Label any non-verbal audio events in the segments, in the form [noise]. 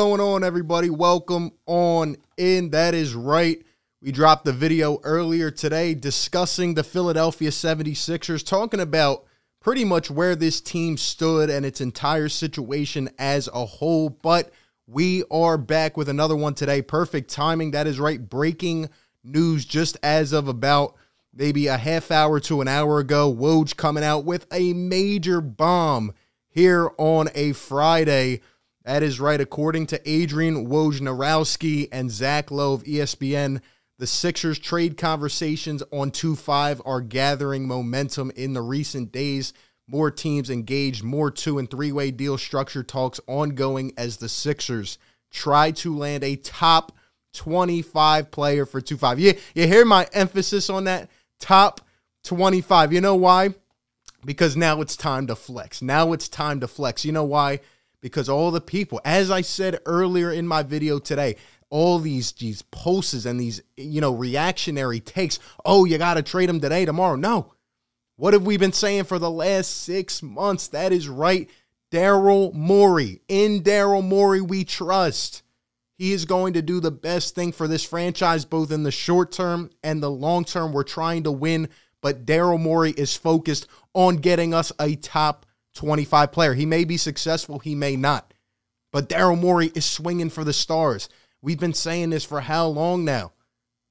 going on, everybody? Welcome on in. That is right. We dropped the video earlier today discussing the Philadelphia 76ers, talking about pretty much where this team stood and its entire situation as a whole. But we are back with another one today. Perfect timing. That is right. Breaking news just as of about maybe a half hour to an hour ago. Woj coming out with a major bomb here on a Friday. That is right. According to Adrian Wojnarowski and Zach Lowe of ESPN, the Sixers trade conversations on 2 5 are gathering momentum in the recent days. More teams engaged, more two and three way deal structure talks ongoing as the Sixers try to land a top 25 player for 2 5. You, you hear my emphasis on that? Top 25. You know why? because now it's time to flex. Now it's time to flex. You know why? Because all the people, as I said earlier in my video today, all these these posts and these you know reactionary takes. Oh, you got to trade him today, tomorrow. No. What have we been saying for the last six months? That is right. Daryl Morey. In Daryl Morey, we trust. He is going to do the best thing for this franchise, both in the short term and the long term. We're trying to win, but Daryl Morey is focused on getting us a top 25 player. He may be successful, he may not. But Daryl Morey is swinging for the stars. We've been saying this for how long now?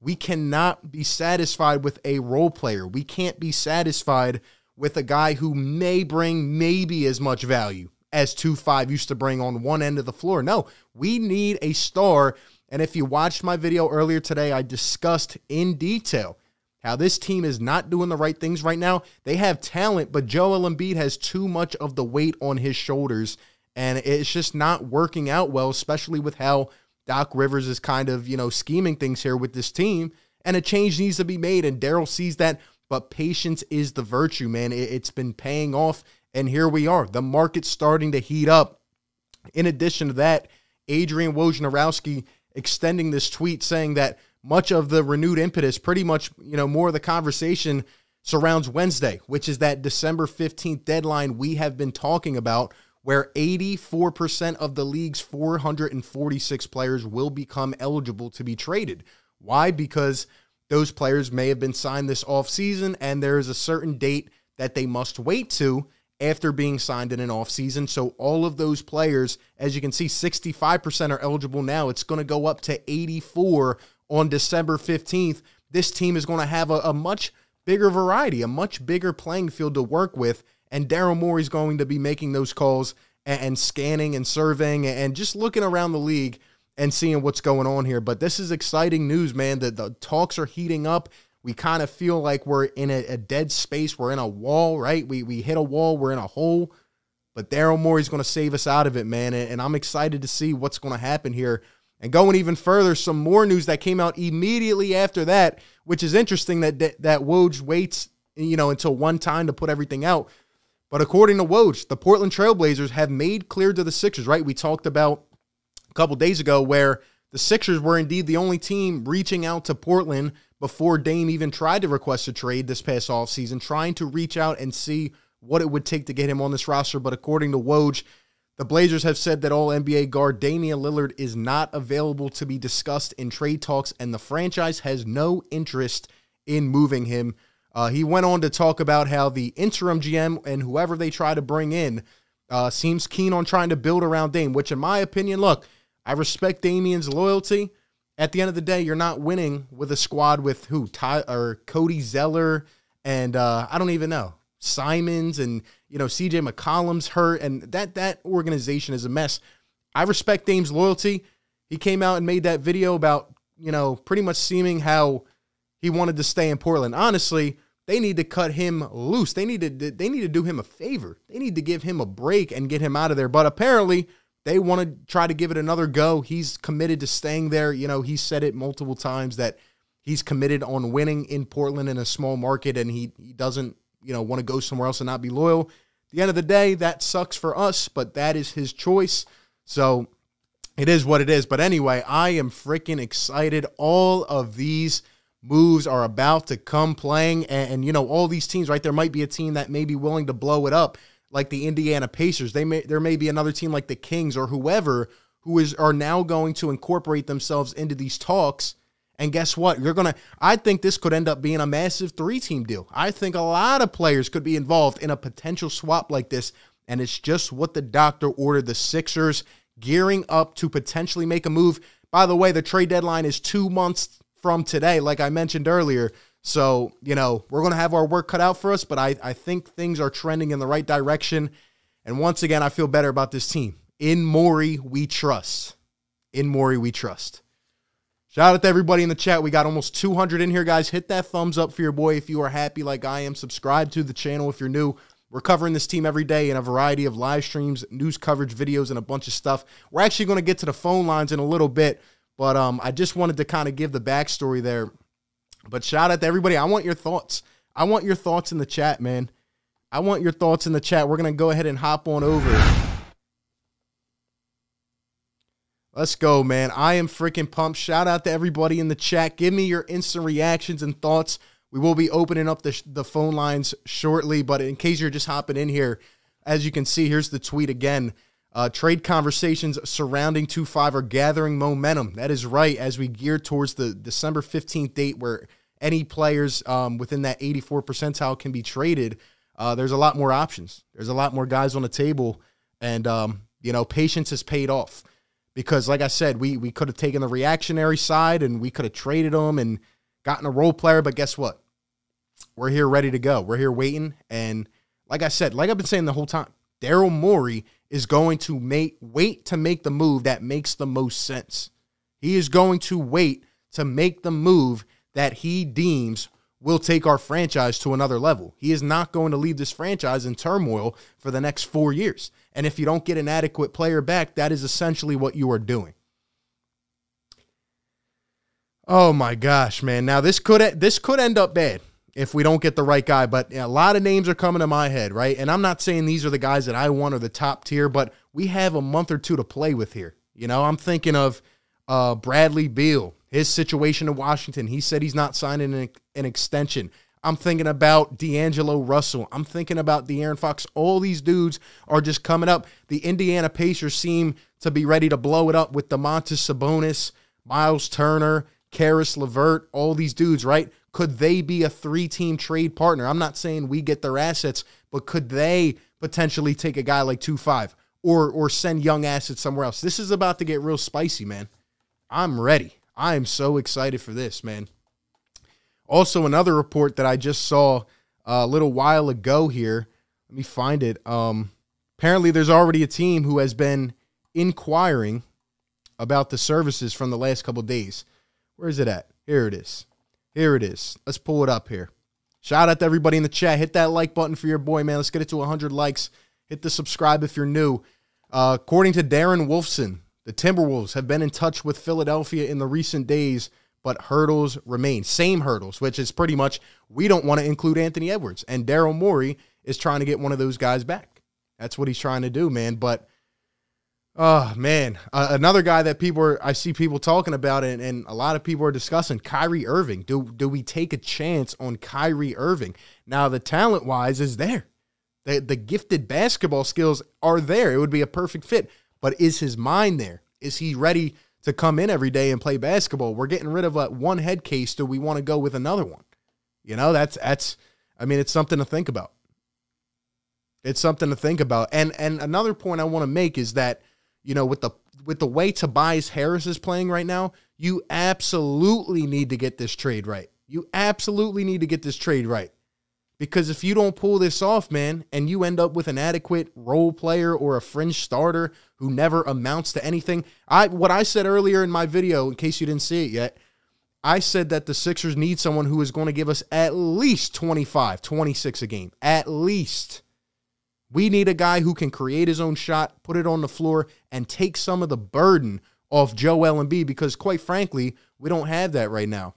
We cannot be satisfied with a role player. We can't be satisfied with a guy who may bring maybe as much value as 2 5 used to bring on one end of the floor. No, we need a star. And if you watched my video earlier today, I discussed in detail how this team is not doing the right things right now. They have talent, but Joel Embiid has too much of the weight on his shoulders, and it's just not working out well, especially with how Doc Rivers is kind of, you know, scheming things here with this team. And a change needs to be made, and Daryl sees that. But patience is the virtue, man. It's been paying off, and here we are. The market's starting to heat up. In addition to that, Adrian Wojnarowski extending this tweet saying that much of the renewed impetus, pretty much, you know, more of the conversation surrounds Wednesday, which is that December 15th deadline we have been talking about, where 84% of the league's 446 players will become eligible to be traded. Why? Because those players may have been signed this offseason, and there is a certain date that they must wait to after being signed in an offseason. So all of those players, as you can see, 65% are eligible now. It's going to go up to 84 on December 15th, this team is going to have a, a much bigger variety, a much bigger playing field to work with. And Daryl Morey is going to be making those calls and, and scanning and surveying and just looking around the league and seeing what's going on here. But this is exciting news, man. That the talks are heating up. We kind of feel like we're in a, a, dead space. We're in a wall, right? We we hit a wall. We're in a hole. But Daryl Morey's going to save us out of it, man. And, and I'm excited to see what's going to happen here and going even further, some more news that came out immediately after that, which is interesting that that, Woj waits, you know, until one time to put everything out. But according to Woj, the Portland Trailblazers have made clear to the Sixers, right? We talked about a couple days ago where the Sixers were indeed the only team reaching out to Portland before Dame even tried to request a trade this past offseason, trying to reach out and see what it would take to get him on this roster. But according to Woj, the Blazers have said that all NBA guard Damian Lillard is not available to be discussed in trade talks, and the franchise has no interest in moving him. Uh, he went on to talk about how the interim GM and whoever they try to bring in uh, seems keen on trying to build around Dame, which, in my opinion, look, I respect Damian's loyalty. At the end of the day, you're not winning with a squad with who? Ty or Cody Zeller and uh, I don't even know. Simons and you know CJ McCollum's hurt, and that that organization is a mess. I respect Dame's loyalty. He came out and made that video about you know pretty much seeming how he wanted to stay in Portland. Honestly, they need to cut him loose. They need to they need to do him a favor. They need to give him a break and get him out of there. But apparently, they want to try to give it another go. He's committed to staying there. You know, he said it multiple times that he's committed on winning in Portland in a small market, and he he doesn't you know, want to go somewhere else and not be loyal. At the end of the day, that sucks for us, but that is his choice. So it is what it is. But anyway, I am freaking excited. All of these moves are about to come playing. And, and, you know, all these teams, right? There might be a team that may be willing to blow it up, like the Indiana Pacers. They may there may be another team like the Kings or whoever who is are now going to incorporate themselves into these talks. And guess what? You're gonna I think this could end up being a massive three-team deal. I think a lot of players could be involved in a potential swap like this. And it's just what the doctor ordered the Sixers gearing up to potentially make a move. By the way, the trade deadline is two months from today, like I mentioned earlier. So, you know, we're going to have our work cut out for us, but I, I think things are trending in the right direction. And once again, I feel better about this team. In Morey, we trust. In Morey, we trust. Shout out to everybody in the chat. We got almost 200 in here, guys. Hit that thumbs up for your boy if you are happy like I am. Subscribe to the channel if you're new. We're covering this team every day in a variety of live streams, news coverage, videos, and a bunch of stuff. We're actually going to get to the phone lines in a little bit. But um, I just wanted to kind of give the backstory there. But shout out to everybody. I want your thoughts. I want your thoughts in the chat, man. I want your thoughts in the chat. We're going to go ahead and hop on over. Let's go, man. I am freaking pumped. Shout out to everybody in the chat. Give me your instant reactions and thoughts. We will be opening up the, the phone lines shortly, but in case you're just hopping in here, as you can see, here's the tweet again. Uh, trade conversations surrounding 2 5 are gathering momentum. That is right, as we gear towards the December 15th date where any players um, within that 84 percentile can be traded. Uh, there's a lot more options. There's a lot more guys on the table. And, um, you know, patience has paid off because, like I said, we, we could have taken the reactionary side and we could have traded them and gotten a role player. But guess what? We're here ready to go. We're here waiting. And, like I said, like I've been saying the whole time, Daryl Morey is going to make wait to make the move that makes the most sense. He is going to wait to make the move that he deems will take our franchise to another level. He is not going to leave this franchise in turmoil for the next 4 years. And if you don't get an adequate player back, that is essentially what you are doing. Oh my gosh, man. Now this could this could end up bad if we don't get the right guy. But a lot of names are coming to my head, right? And I'm not saying these are the guys that I want or the top tier, but we have a month or two to play with here. You know, I'm thinking of uh, Bradley Beal, his situation in Washington. He said he's not signing an, an extension. I'm thinking about D'Angelo Russell. I'm thinking about De'Aaron Fox. All these dudes are just coming up. The Indiana Pacers seem to be ready to blow it up with Domantas Sabonis, Myles Turner, Caris LeVert, all these dudes, right? Could they be a three team trade partner? I'm not saying we get their assets, but could they potentially take a guy like 2 5 or, or send young assets somewhere else? This is about to get real spicy, man. I'm ready. I am so excited for this, man. Also, another report that I just saw a little while ago here. Let me find it. Um, apparently, there's already a team who has been inquiring about the services from the last couple days. Where is it at? Here it is. Here it is. Let's pull it up here. Shout out to everybody in the chat. Hit that like button for your boy, man. Let's get it to 100 likes. Hit the subscribe if you're new. Uh, according to Darren Wolfson, the Timberwolves have been in touch with Philadelphia in the recent days, but hurdles remain. Same hurdles, which is pretty much we don't want to include Anthony Edwards. And Daryl Morey is trying to get one of those guys back. That's what he's trying to do, man. But Oh man, uh, another guy that people are, I see people talking about and, and a lot of people are discussing Kyrie Irving. Do do we take a chance on Kyrie Irving? Now the talent wise is there, the the gifted basketball skills are there. It would be a perfect fit, but is his mind there? Is he ready to come in every day and play basketball? We're getting rid of a one head case. Do we want to go with another one? You know, that's that's. I mean, it's something to think about. It's something to think about. And and another point I want to make is that you know, with the with the way Tobias Harris is playing right now, you absolutely need to get this trade right. You absolutely need to get this trade right. Because if you don't pull this off, man, and you end up with an adequate role player or a fringe starter who never amounts to anything, I what I said earlier in my video, in case you didn't see it yet, I said that the Sixers need someone who is going to give us at least 25, 26 a game. At least. We need a guy who can create his own shot, put it on the floor, and take some of the burden off Joel Embiid because, quite frankly, we don't have that right now.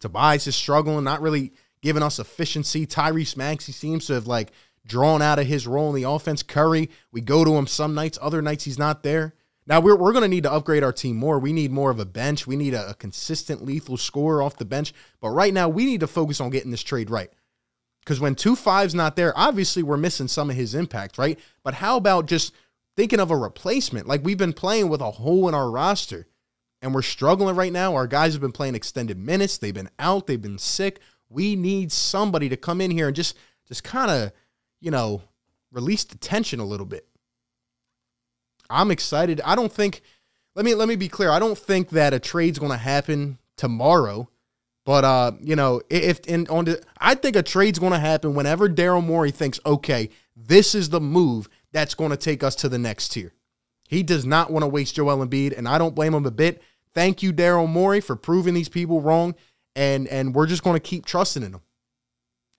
Tobias is struggling, not really giving us efficiency. Tyrese Maxey seems to have like drawn out of his role in the offense. Curry, we go to him some nights, other nights he's not there. Now we're we're going to need to upgrade our team more. We need more of a bench. We need a, a consistent lethal scorer off the bench. But right now we need to focus on getting this trade right. Because when two fives not there, obviously we're missing some of his impact, right? But how about just thinking of a replacement? Like we've been playing with a hole in our roster, and we're struggling right now. Our guys have been playing extended minutes. They've been out. They've been sick. We need somebody to come in here and just just kind of, you know, release the tension a little bit. I'm excited. I don't think let me let me be clear. I don't think that a trade's going to happen tomorrow. But uh, you know, if in on the, I think a trade's going to happen whenever Daryl Morey thinks, okay, this is the move that's going to take us to the next tier. He does not want to waste Joel Embiid, and I don't blame him a bit. Thank you, Daryl Morey, for proving these people wrong, and and we're just going to keep trusting in them.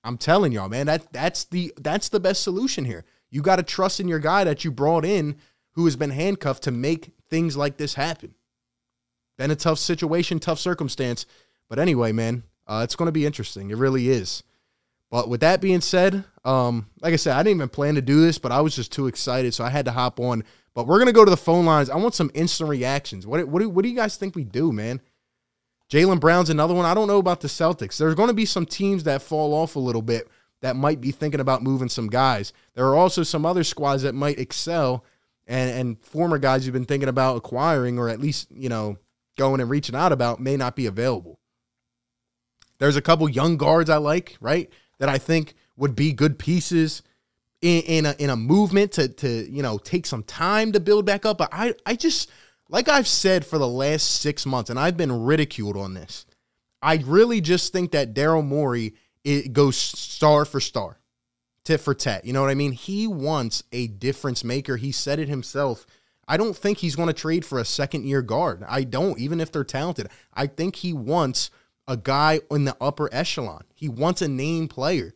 I'm telling y'all, man, that that's the that's the best solution here. You got to trust in your guy that you brought in, who has been handcuffed to make things like this happen. Been a tough situation, tough circumstance, but anyway, man, uh, it's going to be interesting. It really is. But with that being said, um, like I said, I didn't even plan to do this, but I was just too excited, so I had to hop on. But we're gonna go to the phone lines. I want some instant reactions. What what do, what do you guys think we do, man? Jaylen Brown's another one. I don't know about the Celtics. There's going to be some teams that fall off a little bit that might be thinking about moving some guys. There are also some other squads that might excel and, and former guys you've been thinking about acquiring or at least, you know, going and reaching out about may not be available. There's a couple young guards I like, right? That I think would be good pieces in, in a in a movement to to, you know, take some time to build back up. But I I just like I've said for the last six months, and I've been ridiculed on this. I really just think that Daryl Morey it goes star for star, tit for tat. You know what I mean? He wants a difference maker. He said it himself. I don't think he's going to trade for a second year guard. I don't, even if they're talented. I think he wants a guy in the upper echelon. He wants a name player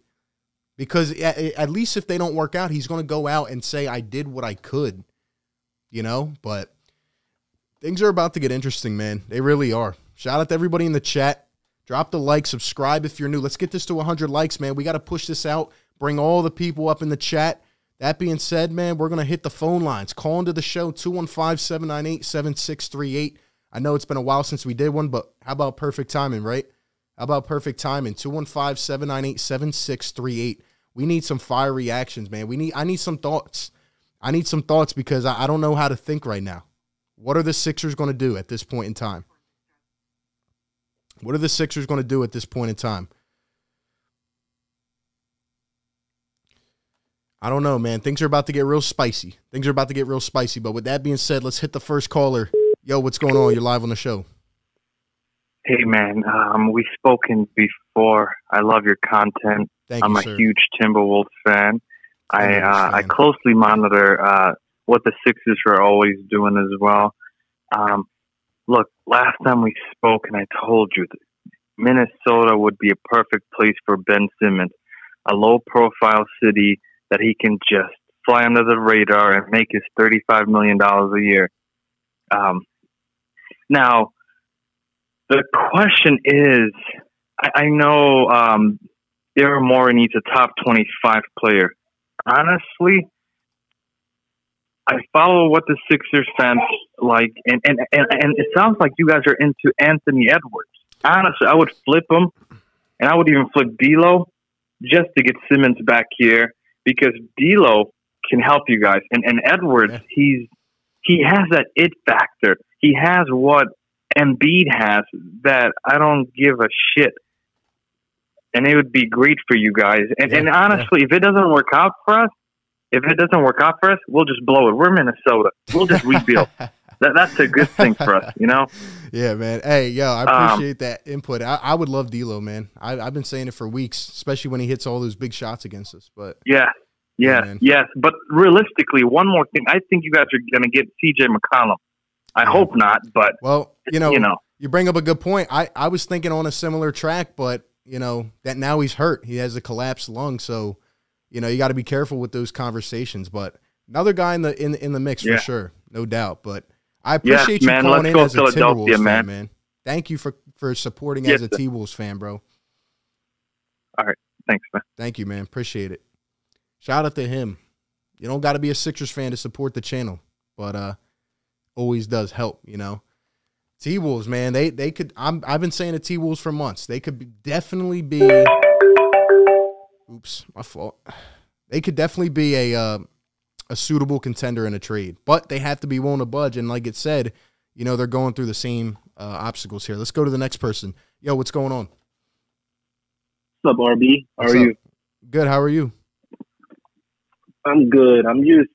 because at, at least if they don't work out, he's going to go out and say, I did what I could, you know? But things are about to get interesting, man. They really are. Shout out to everybody in the chat. Drop the like, subscribe if you're new. Let's get this to 100 likes, man. We got to push this out, bring all the people up in the chat. That being said, man, we're going to hit the phone lines. Call into the show 215 798 7638. I know it's been a while since we did one, but how about perfect timing, right? How about perfect timing? 215 798 7638. We need some fire reactions, man. We need I need some thoughts. I need some thoughts because I, I don't know how to think right now. What are the Sixers going to do at this point in time? What are the Sixers going to do at this point in time? I don't know, man. Things are about to get real spicy. Things are about to get real spicy. But with that being said, let's hit the first caller. Yo, what's going on? You're live on the show. Hey, man. Um, we've spoken before. I love your content. Thank I'm you, a sir. huge Timberwolves fan. I uh, I closely monitor uh, what the Sixers are always doing as well. Um, look, last time we spoke, and I told you that Minnesota would be a perfect place for Ben Simmons, a low-profile city that he can just fly under the radar and make his thirty-five million dollars a year. Um, now, the question is, I, I know um, Daryl Morey needs a top 25 player. Honestly, I follow what the Sixers fans like, and, and, and, and it sounds like you guys are into Anthony Edwards. Honestly, I would flip him, and I would even flip D'Lo just to get Simmons back here because D'Lo can help you guys, and and Edwards, Yeah. he's he has that it factor. He has what Embiid has that I don't give a shit. And it would be great for you guys. And, Yeah, and honestly, if it doesn't work out for us, if it doesn't work out for us, we'll just blow it. We're Minnesota. We'll just rebuild. [laughs] that, that's a good thing for us, you know? Yeah, man. Hey, yo, I Um, appreciate that input. I, I would love D'Lo, man. I, I've been saying it for weeks, especially when he hits all those big shots against us. But yeah, Yeah, yes, man. yes. But realistically, one more thing. I think you guys are going to get CJ McCollum. I Yeah. hope not, but, well, you know, you know, you bring up a good point. I, I was thinking on a similar track, but you know that now he's hurt. He has a collapsed lung, so you know you got to be careful with those conversations. But another guy in the in in the mix Yeah. for sure, no doubt. But I appreciate you man. calling Let's in as a Timberwolves fan, man. man. Thank you for for supporting Yes, as a sir. T-Wolves fan, bro. All right, thanks, man. Thank you, man. Appreciate it. Shout out to him. You don't got to be a Sixers fan to support the channel, but uh, always does help, you know. T Wolves, man, they they could. I'm I've been saying the T Wolves for months. They could be, definitely be. Oops, my fault. They could definitely be a uh, a suitable contender in a trade, but they have to be willing to budge. And like it said, you know they're going through the same uh, obstacles here. Let's go to the next person. Yo, what's going on? What's up, RB? How What's are up? you? Good. How are you? I'm good. I'm just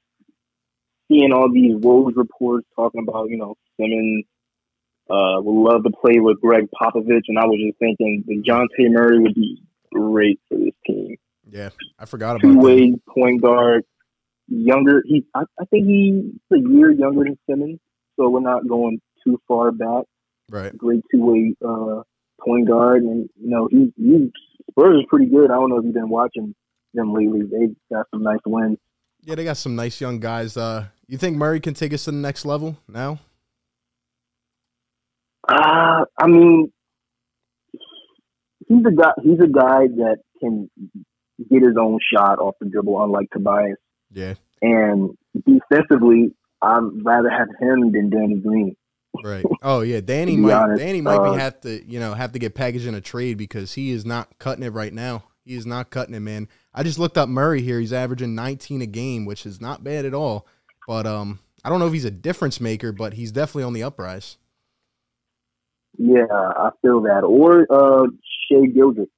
seeing all these woes reports talking about, you know, Simmons uh, would love to play with Gregg Popovich, and I was just thinking that Dejounte Murray would be great for this team. Yeah, I forgot about Two that. way point guard, younger. He, I, I think he's a year younger than Simmons, so we're not going too far back. Right. Great two way uh, point guard, and you know, he, he Spurs is pretty good. I don't know if you've been watching them lately. They got some nice wins. Yeah, they got some nice young guys. Uh, you think Murray can take us to the next level now? Uh, I mean, he's a guy. He's a guy that can get his own shot off the dribble, unlike Tobias. Yeah. And defensively, I'd rather have him than Danny Green. Right. Oh yeah, [laughs] Danny might honest, Danny might uh, be have to you know have to get packaged in a trade because he is not cutting it right now. He is not cutting it, man. I just looked up Murray here. He's averaging 19 a game, which is not bad at all. But um, I don't know if he's a difference maker, but he's definitely on the uprise. Yeah, I feel that. Or uh, Shai Gilgeous,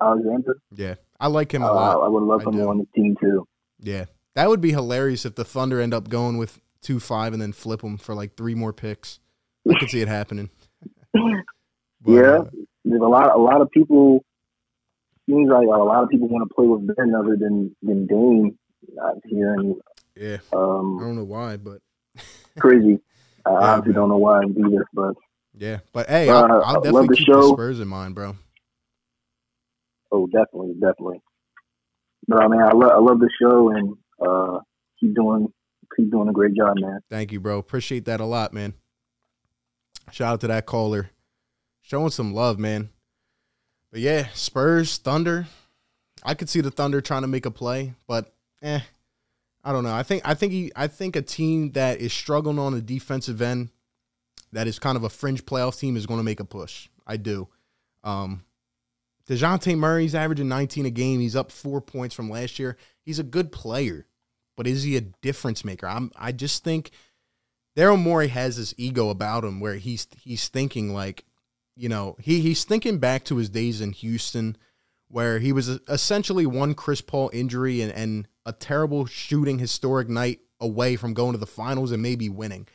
Alexander. Yeah, I like him a Uh, lot. I would love I him do. on the team too. Yeah, that would be hilarious if the Thunder end up going with two five and then flip them for like three more picks. I could see it happening. [laughs] But, Yeah. uh, There's a lot. A lot of people. Seems like a lot of people want to play with Ben other than than Dame out here, and yeah. um, I don't know why, but [laughs] crazy. I Yeah, honestly man. don't know why either, but yeah. But hey, Uh, I'll, I I'll definitely keep the show. Spurs in mind, bro. Oh, definitely, definitely. But I mean, I love I love the show, and uh, keep doing keep doing a great job, man. Thank you, bro. Appreciate that a lot, man. Shout out to that caller. Showing some love, man. But yeah, Spurs, Thunder. I could see the Thunder trying to make a play, but eh. I don't know. I think I think he I think a team that is struggling on the defensive end, that is kind of a fringe playoff team, is going to make a push. I do. Um Dejounte Murray's averaging 19 a game. He's up four points from last year. He's a good player but is he a difference maker? I'm I just think Daryl Morey has this ego about him where he's he's thinking like, you know, he he's thinking back to his days in Houston where he was essentially one Chris Paul injury and, and a terrible shooting historic night away from going to the finals and maybe winning.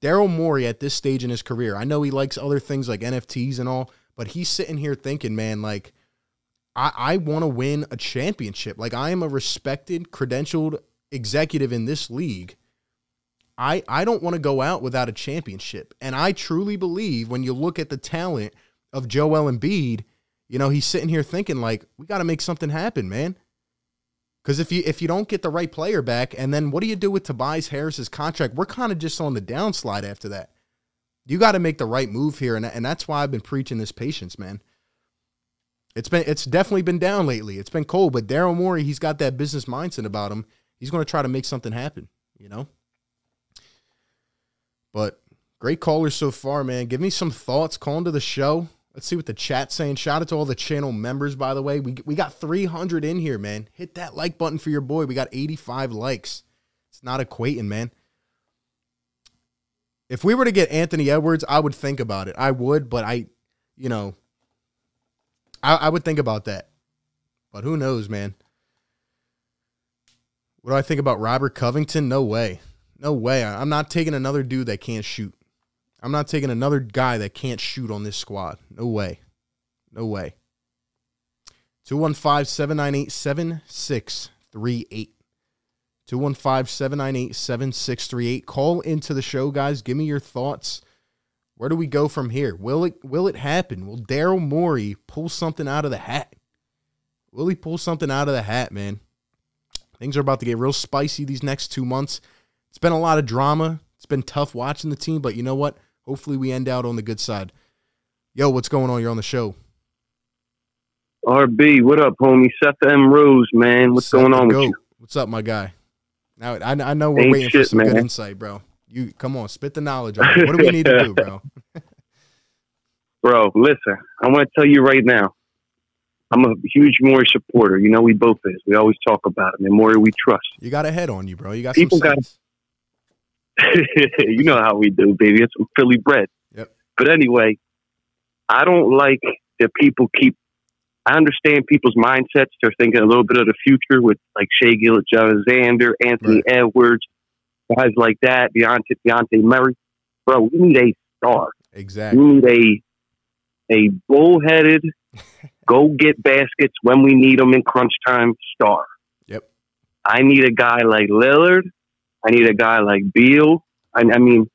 Daryl Morey at this stage in his career, I know he likes other things like NFTs and all, but he's sitting here thinking, man, like I, I want to win a championship. Like I am a respected, credentialed executive in this league. I I don't want to go out without a championship. And I truly believe when you look at the talent of Joel Embiid, you know, he's sitting here thinking like, we got to make something happen, man. Because if you if you don't get the right player back, and then what do you do with Tobias Harris's contract? We're kind of just on the downslide after that. You got to make the right move here, and and that's why I've been preaching this patience, man. It's been it's definitely been down lately. It's been cold, but Daryl Morey, he's got that business mindset about him. He's going to try to make something happen, you know. But great callers so far, man. Give me some thoughts. Call into the show. Let's see what the chat's saying. Shout out to all the channel members, by the way. We we got 300 in here, man. Hit that like button for your boy. We got 85 likes. It's not equating, man. If we were to get Anthony Edwards, I would think about it. I would, but I, you know, I, I would think about that. But who knows, man? What do I think about Robert Covington? No way. No way. I'm not taking another dude that can't shoot. I'm not taking another guy that can't shoot on this squad. No way. No way. 215 798 7638. 215 798 7638. Call into the show, guys. Give me your thoughts. Where do we go from here? Will it will it happen? Will Daryl Morey pull something out of the hat? Will he pull something out of the hat, man? Things are about to get real spicy these next two months. It's been a lot of drama. It's been tough watching the team, but you know what? Hopefully we end out on the good side. Yo, what's going on? You're on the show. RB, what up, homie? Seth M. Rose, man. What's Set going on with you? What's up, my guy? Now I, I know we're Ain't waiting for shit, some good insight, bro. You come on, spit the knowledge. On. What do we need to do, bro? [laughs] Bro, listen, I want to tell you right now. I'm a huge Morey supporter. You know, we both is. We always talk about him. And Morey, we trust. You got a head on you, bro. You got People some got- [laughs] you know how we do, baby. It's some Philly bread. Yep. But anyway, I don't like that people keep. I understand people's mindsets. They're thinking a little bit of the future with like Shea Gillis Alexander, Anthony Edwards, guys like that, Deontay, Deontay Murray. Bro, we need a star. Exactly. We need a a bullheaded, [laughs] go get baskets when we need them in crunch time star. Yep. I need a guy like Lillard. I need a guy like Beal. I, I mean,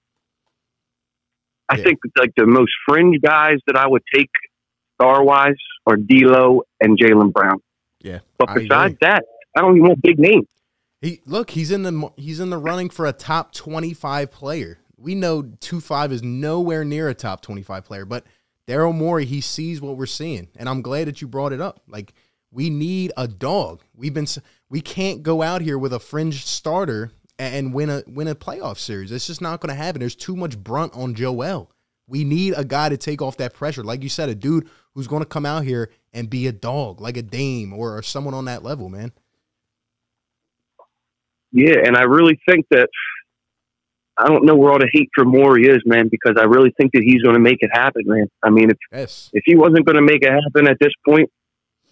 I Yeah. think like the most fringe guys that I would take star wise are D'Lo and Jaylen Brown. Yeah. But besides that, I don't even want big names. He look, he's in the he's in the running for a top 25 player. We know 2-5 is nowhere near a top 25 player, but Daryl Morey, he sees what we're seeing. And I'm glad that you brought it up. Like we need a dog. We've been we can't go out here with a fringe starter and win a win a playoff series. It's just not going to happen. There's too much brunt on Joel. We need a guy to take off that pressure. Like you said, a dude who's going to come out here and be a dog, like a Dame or, or someone on that level, man. Yeah, and I really think that I don't know where all the hate for Morey is, man, because I really think that he's going to make it happen, man. I mean, if Yes. if he wasn't going to make it happen at this point,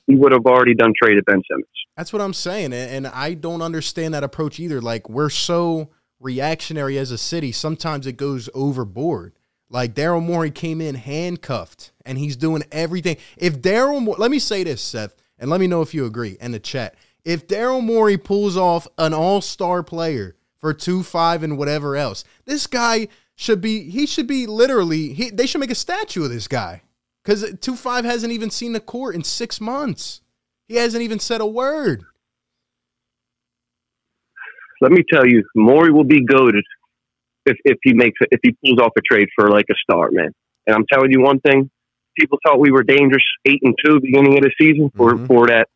he would have already done traded Ben Simmons. That's what I'm saying, and, and I don't understand that approach either. Like we're so reactionary as a city, sometimes it goes overboard. Like Daryl Morey came in handcuffed, and he's doing everything. If Daryl, Mo- let me say this, Seth, and let me know if you agree in the chat. If Daryl Morey pulls off an All Star player for two five and whatever else, this guy should be. He should be literally. He, they should make a statue of this guy because two five hasn't even seen the court in six months. He hasn't even said a word. Let me tell you, Morey will be goaded if if he makes it, if he pulls off a trade for like a star, man. And I'm telling you one thing: people thought we were dangerous eight and two beginning of the season for Mhm. for that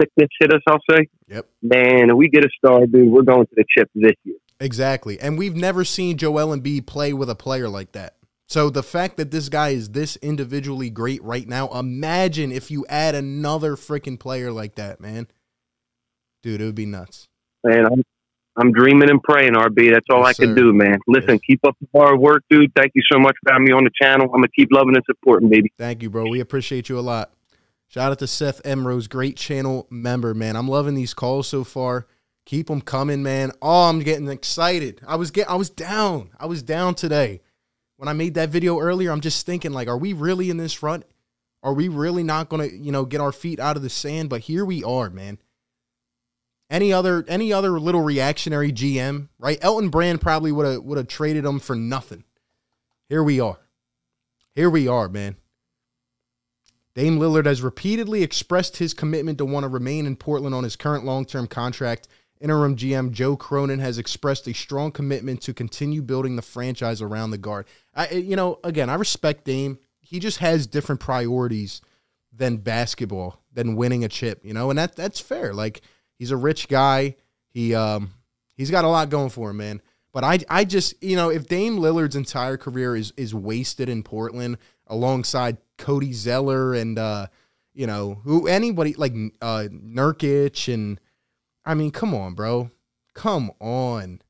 sickness hit us. I'll say, Yep. man, if we get a star, dude, we're going to the chip this year. Exactly. And we've never seen Joel Embiid play with a player like that. So the fact that this guy is this individually great right now, imagine if you add another freaking player like that, man. Dude, it would be nuts. Man, I'm, I'm dreaming and praying, RB. That's all Yes, I can sir. do, man. Listen, Yes. keep up the hard work, dude. Thank you so much for having me on the channel. I'm going to keep loving and supporting, baby. Thank you, bro. We appreciate you a lot. Shout out to Seth Emrose, great channel member, man. I'm loving these calls so far. Keep them coming, man. Oh, I'm getting excited. I was get I was down. I was down today. When I made that video earlier, I'm just thinking like, are we really in this run? Are we really not going to, you know, get our feet out of the sand? But here we are, man. Any other any other little reactionary GM, right? Elton Brand probably would have would have traded him for nothing. Here we are. Here we are, man. Dame Lillard has repeatedly expressed his commitment to want to remain in Portland on his current long term contract. Interim GM Joe Cronin has expressed a strong commitment to continue building the franchise around the guard. I, you know, again, I respect Dame. He just has different priorities than basketball, than winning a chip, you know, and that that's fair. Like he's a rich guy. He um he's got a lot going for him, man. But I I just you know if Dame Lillard's entire career is is wasted in Portland alongside Cody Zeller and uh you know who anybody like uh Nurkic and I mean come on bro. Come on.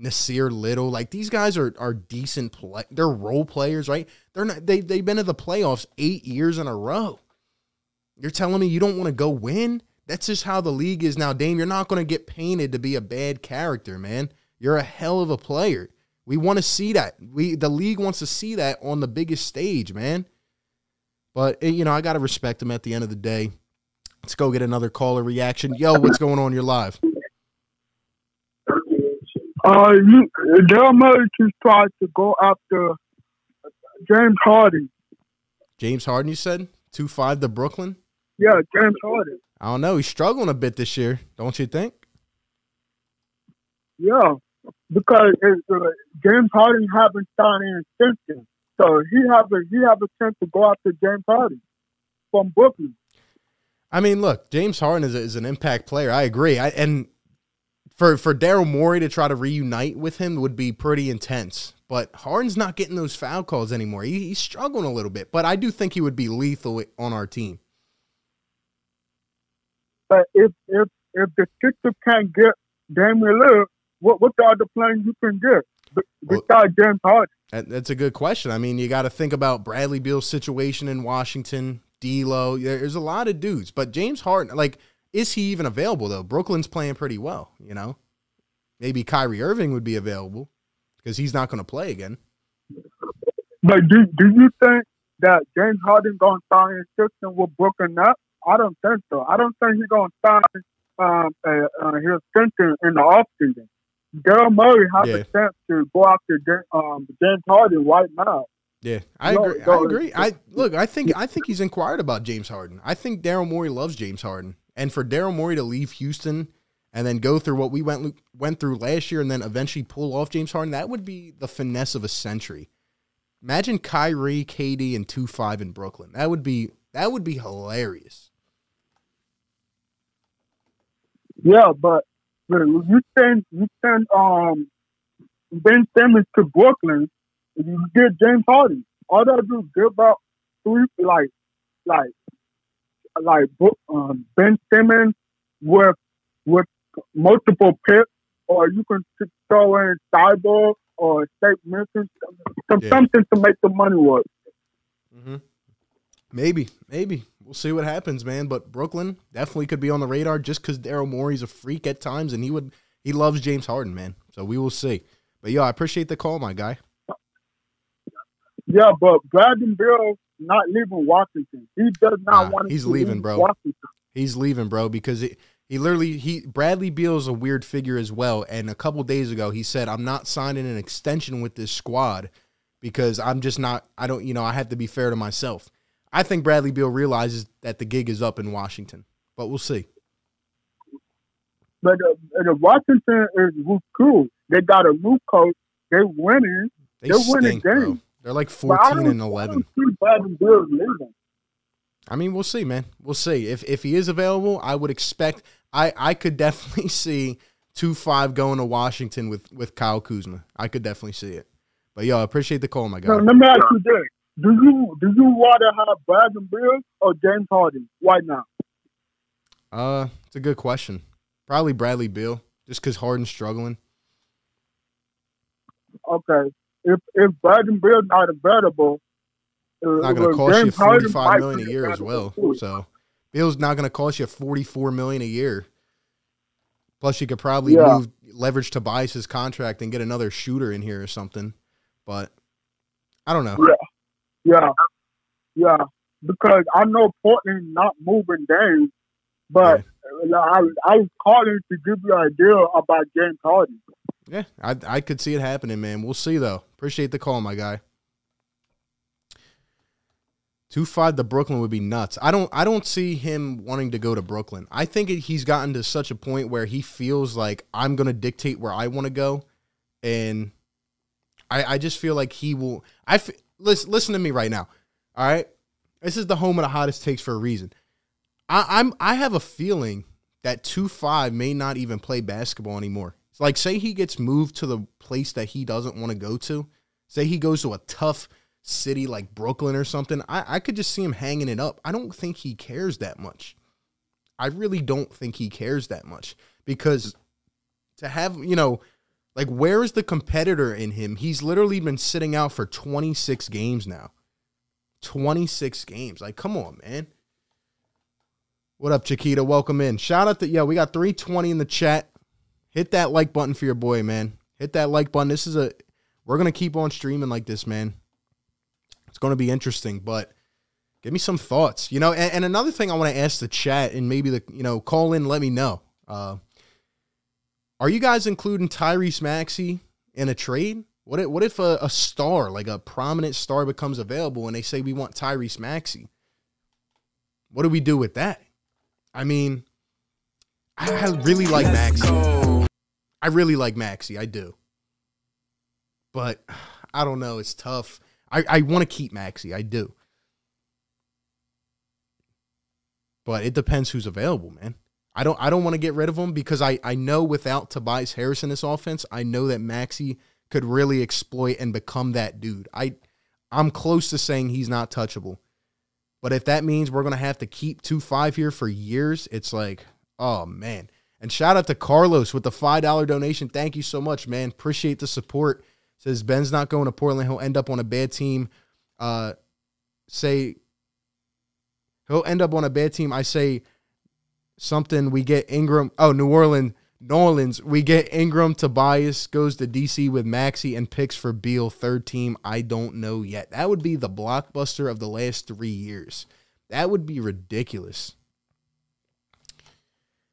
Nassir Little like these guys are are decent play they're role players right? They're not they they've been to the playoffs 8 years in a row. You're telling me you don't want to go win that's just how the league is now Dame you're not going to get painted to be a bad character man you're a hell of a player we want to see that. We the league wants to see that on the biggest stage, man. But eh, you know, I gotta respect him at the end of the day. Let's go get another caller reaction. Yo, what's going on? You're live. Uh, you, Daryl Murray just tried to go after James Harden. James Harden, you said two five to Brooklyn. Yeah, James Harden. I don't know. He's struggling a bit this year, don't you think? Yeah, because uh, James Harden haven't signed an extension, so he have a he have a chance to go after James Harden from Brooklyn. I mean, look, James Harden is, a, is an impact player. I agree. I, and for for Daryl Morey to try to reunite with him would be pretty intense. But Harden's not getting those foul calls anymore. He, he's struggling a little bit, but I do think he would be lethal on our team. But if if if the Sixers can't get Damian Lillard, what what the other players you can get be- Well- besides James Harden? That's a good question. I mean, you got to think about Bradley Beal's situation in Washington, D'Lo. There's a lot of dudes, but James Harden, like, is he even available though? Brooklyn's playing pretty well. You know, maybe Kyrie Irving would be available because he's not going to play again. But do do you think that James Harden gonna sign his system with Brooklyn up? I don't think so. I don't think he's gonna sign um, uh, uh, his system in the offseason. Daryl Murray has Yeah. a chance to go after um, James Harden right now. Yeah, I No, agree. I agree. I look. I think I think he's inquired about James Harden. I think Daryl Morey loves James Harden, and for Daryl Morey to leave Houston and then go through what we went went through last year, and then eventually pull off James Harden, that would be the finesse of a century. Imagine Kyrie, KD, and two five in Brooklyn. That would be that would be hilarious. Yeah, but you send you send um Ben Simmons to Brooklyn, and you get James Harden. All that do is give up three like like like um, Ben Simmons with with multiple picks, or you can throw in Cyborg or State Memphis, some, Yeah. something to make the money work. Mm-hmm. Maybe, maybe we'll see what happens, man. But Brooklyn definitely could be on the radar just because Daryl Morey's a freak at times, and he would he loves James Harden, man. So we will see. But yo, I appreciate the call, my guy. Yeah, but Brandon Bill not leaving Washington. He does not Nah, want to he's leaving, bro. Washington. He's leaving, bro, because it, he literally he Bradley Beal is a weird figure as well. And a couple days ago, he said, "I'm not signing an extension with this squad because I'm just not. I don't, you know, I have to be fair to myself." I think Bradley Beal realizes that the gig is up in Washington, but we'll see. But uh, the Washington is cool. They got a new coach. They're winning. They They're winning stink, bro. games. They're like 14 and 11. don't see Brandon Bill leaving. I mean, we'll see, man. We'll see. If if he is available, I would expect I I could [laughs] definitely see two five going to Washington with with Kyle Kuzma. I could definitely see it. But yo, I appreciate the call, my guy. let me ask you this: Do you do you rather have Bradley Bill or James Harden right now? Uh, it's a good question. Probably Bradley Beal, just because Harden's struggling. Okay, if if Brandon Bill's not available, uh, Not going to cost you James Harden forty five million a year as well. So Beal's not going to cost you forty four million a year. Plus, you could probably Yeah. move leverage Tobias's contract and get another shooter in here or something. But I don't know. Yeah, yeah, yeah. because I know Portland not moving games, but uh, I, I was calling to give you an idea about James Harden. Yeah, I I could see it happening, man. We'll see though. Appreciate the call, my guy. Two five to Brooklyn would be nuts. I don't I don't see him wanting to go to Brooklyn. I think it, he's gotten to such a point where he feels like I'm going to dictate where I want to go, and I I just feel like he will. I f- listen listen to me right now. All right, this is the home of the hottest takes for a reason. I, I'm I have a feeling that two five may not even play basketball anymore. It's like say he gets moved to the place that he doesn't want to go to. Say he goes to a tough city like Brooklyn or something. I, I could just see him hanging it up. I don't think he cares that much. I really don't think he cares that much because to have, you know, like where is the competitor in him? He's literally been sitting out for 26 games now. 26 games. Like, come on, man. What up, Chiquita? Welcome in. Shout out to yeah, we got 320 in the chat. Hit that like button for your boy, man. Hit that like button. This is a we're gonna keep on streaming like this, man. It's gonna be interesting, but give me some thoughts. You know, and, and another thing I want to ask the chat and maybe the you know, call in, let me know. Uh are you guys including Tyrese Maxey in a trade? What if, what if a, a star, like a prominent star, becomes available and they say we want Tyrese Maxey? What do we do with that? I mean, I, I really like Maxey. I really like Maxey. I do. But [sighs] I don't know. It's tough. I, I want to keep Maxey. I do. But it depends who's available, man. I don't I don't want to get rid of him because I I know without Tobias Harris in this offense, I know that Maxey could really exploit and become that dude. I I'm close to saying he's not touchable. But if that means we're gonna have to keep two five here for years, it's like, oh man. And shout out to Carlos with the five dollar donation. Thank you so much, man. Appreciate the support. Says Ben's not going to Portland. He'll end up on a bad team. Uh, say he'll end up on a bad team. I say something. We get Ingram. Oh, New Orleans. New Orleans. We get Ingram. Tobias goes to DC with Maxey and picks for Beal. Third team. I don't know yet. That would be the blockbuster of the last three years. That would be ridiculous.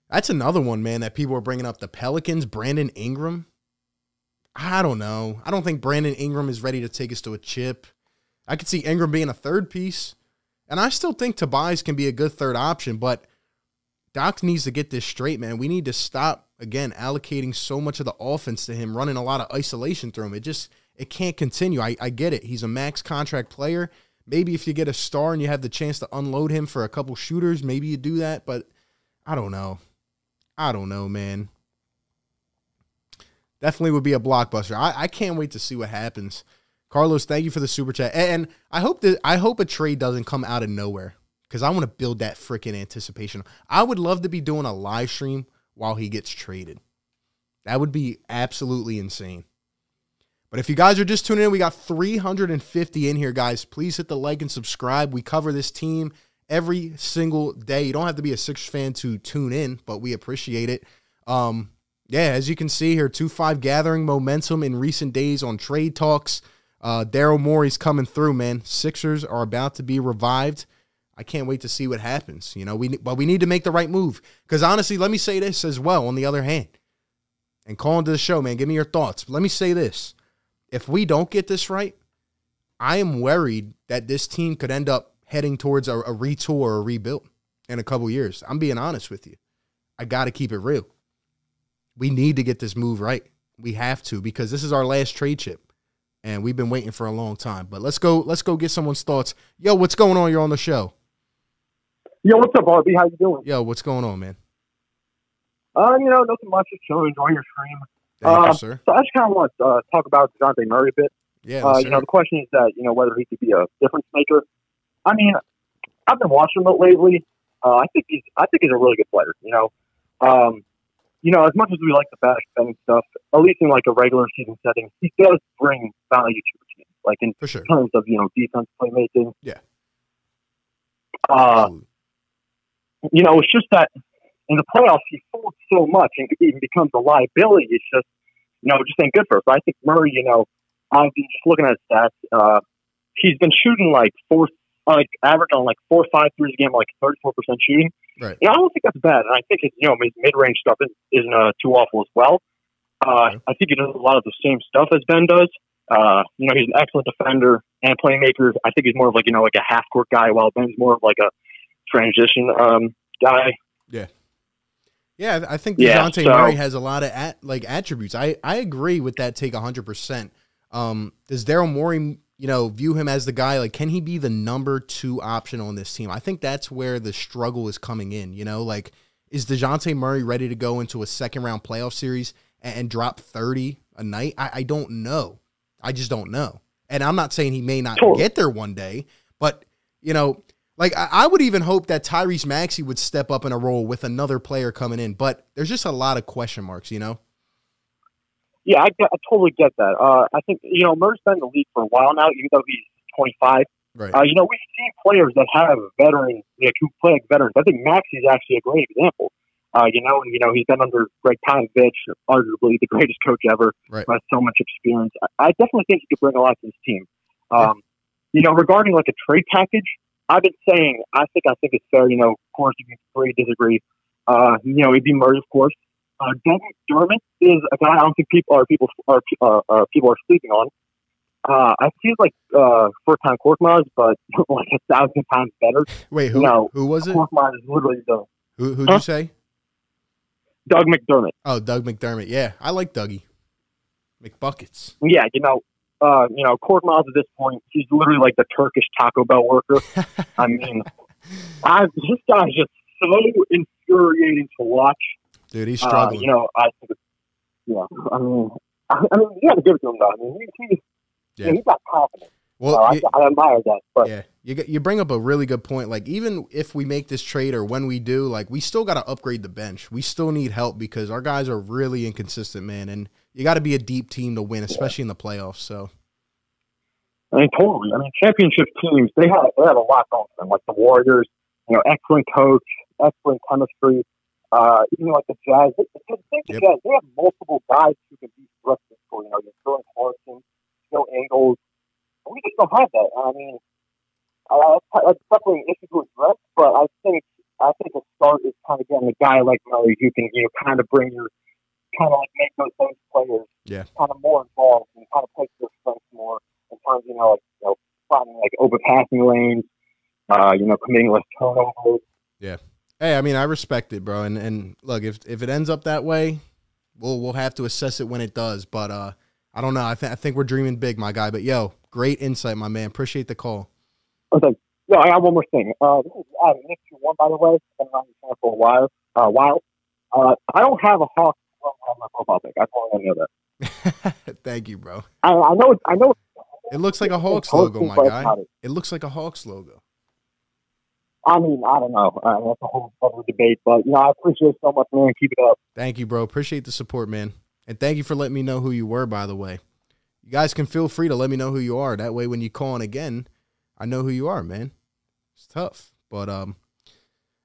That's another one, man, that people are bringing up. The Pelicans, Brandon Ingram. I don't know. I don't think Brandon Ingram is ready to take us to a chip. I could see Ingram being a third piece. And I still think Tobias can be a good third option, but Doc needs to get this straight, man. We need to stop, again, allocating so much of the offense to him, running a lot of isolation through him. It just, it can't continue. I, I get it. He's a max contract player. Maybe if you get a star and you have the chance to unload him for a couple shooters, maybe you do that, but I don't know. I don't know, man. Definitely would be a blockbuster. I, I can't wait to see what happens. Carlos, thank you for the super chat. And I hope that I hope a trade doesn't come out of nowhere because I want to build that freaking anticipation. I would love to be doing a live stream while he gets traded. That would be absolutely insane. But if you guys are just tuning in, we got 350 in here, guys. Please hit the like and subscribe. We cover this team every single day. You don't have to be a Sixers fan to tune in, but we appreciate it. Um, yeah, as you can see here, 2 5 gathering momentum in recent days on trade talks. Uh, Daryl Morey's coming through, man. Sixers are about to be revived. I can't wait to see what happens. You know, we but we need to make the right move. Because honestly, let me say this as well. On the other hand, and call into the show, man. Give me your thoughts. Let me say this: if we don't get this right, I am worried that this team could end up heading towards a, a retool or a rebuild in a couple years. I'm being honest with you. I got to keep it real. We need to get this move right. We have to because this is our last trade chip and we've been waiting for a long time. But let's go. Let's go get someone's thoughts. Yo, what's going on? You're on the show. Yo, what's up, RB? How you doing? Yo, what's going on, man? Uh, you know, nothing much. Just chilling, enjoying your stream. Thank Uh, you, sir. So I just kind of want to uh, talk about Dejounte Murray a bit. Yeah, Uh, you know, the question is that you know whether he could be a difference maker. I mean, I've been watching him lately. Uh, I think he's I think he's a really good player. You know, um, you know, as much as we like the fast betting stuff, at least in like a regular season setting, he does bring value to the team. Like in for sure. terms of you know defense playmaking. Yeah. Uh, Absolutely. You know, it's just that in the playoffs he folds so much and even becomes a liability. It's just, you know, it just ain't good for us. But I think Murray, you know, I've been just looking at his stats. Uh, he's been shooting like four, like average on like four or five threes a game, like thirty four percent shooting. Right. You know, I don't think that's bad, and I think his, you know, his mid range stuff isn't, isn't uh, too awful as well. Uh. I think he does a lot of the same stuff as Ben does. Uh, you know, he's an excellent defender and playmaker. I think he's more of like you know like a half court guy, while Ben's more of like a transition um, guy. Yeah, Yeah, I think Yeah, Dejounte so- Murray has a lot of at, like attributes. I I agree with that take 100%. Um does Daryl Morey, you know, view him as the guy like can he be the number 2 option on this team? I think that's where the struggle is coming in, you know, like is Dejounte Murray ready to go into a second round playoff series and, and drop 30 a night? I, I don't know. I just don't know. And I'm not saying he may not get there one day, but you know, like I, I would even hope that Tyrese Maxey would step up in a role with another player coming in, but there's just a lot of question marks, you know. Yeah, I, get, I totally get that. Uh, I think you know Murray's been in the league for a while now, even though he's 25. Right. Uh, you know, we've seen players that have veteran, like, who play like veterans. I think Maxey's actually a great example. Uh, you know, and you know he's been under Gregg Popovich, arguably the [laughs] greatest coach ever, Right. has so much experience. I, I definitely think he could bring a lot to this team. Um, You know, regarding like a trade package, I've been saying I think I think it's fair. You know, of course you can agree, disagree. Uh, you know, it'd be Murray, of course. Uh, Doug McDermott is a guy I don't think people are people are uh, uh, people are sleeping on. Uh, I feel like uh, first time Korkmaz, but [laughs] like a thousand times better. Wait, who No. who was it? Korkmaz is literally the Who who'd Huh? you say? Doug McDermott. Oh, Doug McDermott. Yeah, I like Dougie. McBuckets. Yeah, you know, uh, you know, Korkmaz at this point, he's literally like the Turkish Taco Bell worker. I mean, [laughs] I, this guy's just so infuriating to watch. Dude, he's Uh, struggling. you know, I think, yeah. I mean, I, I mean, you got to give it to him though. I mean, he, he, Yeah. yeah. he's got confidence. well, I, you- I admire that. But yeah, you you bring up a really good point. Like even if we make this trade or when we do, like we still got to upgrade the bench. We still need help because our guys are really inconsistent, man. And you got to be a deep team to win, especially in the playoffs. So I mean, totally. I mean, championship teams they have they have a lot going for them. Like the Warriors, you know, excellent coach, excellent chemistry. Uh, even like the Jazz, the, the, the Yep. Jazz, they have multiple guys who can be thrusted for. You know, you're Jordan Clarkson, Joe Ingles. We just don't have that. I mean, uh, that's- definitely an issue to address. But I think I think a start is kind of getting a guy like Murray who can you know kind of bring your kind of like make those those players Yeah. kind of more involved and kind of play to their strengths more in terms, you know, like you know, finding like overpassing lanes, uh, you know, committing less turnovers. Yeah. Hey, I mean, I respect it, bro. And and look, if if it ends up that way, we'll we'll have to assess it when it does. But uh, I don't know. I think I think we're dreaming big, my guy. But yo, great insight, my man. Appreciate the call. Okay. No, I got one more thing. Uh, this is uh, one, by the way. Been around for a while. Uh, while. Uh, I don't have a Hawk logo on my profile pic. I just want know that. Thank you, bro. I, I know. I know. It looks like a Hawks logo, my guy. it. Looks like a Hawks logo. I mean, I don't know. Uh, that's a whole other debate. But you know, I appreciate it so much, man. Keep it up. Thank you, bro. Appreciate the support, man. And thank you for letting me know who you were, by the way. You guys can feel free to let me know who you are. That way, when you call in again, I know who you are, man. It's tough. But um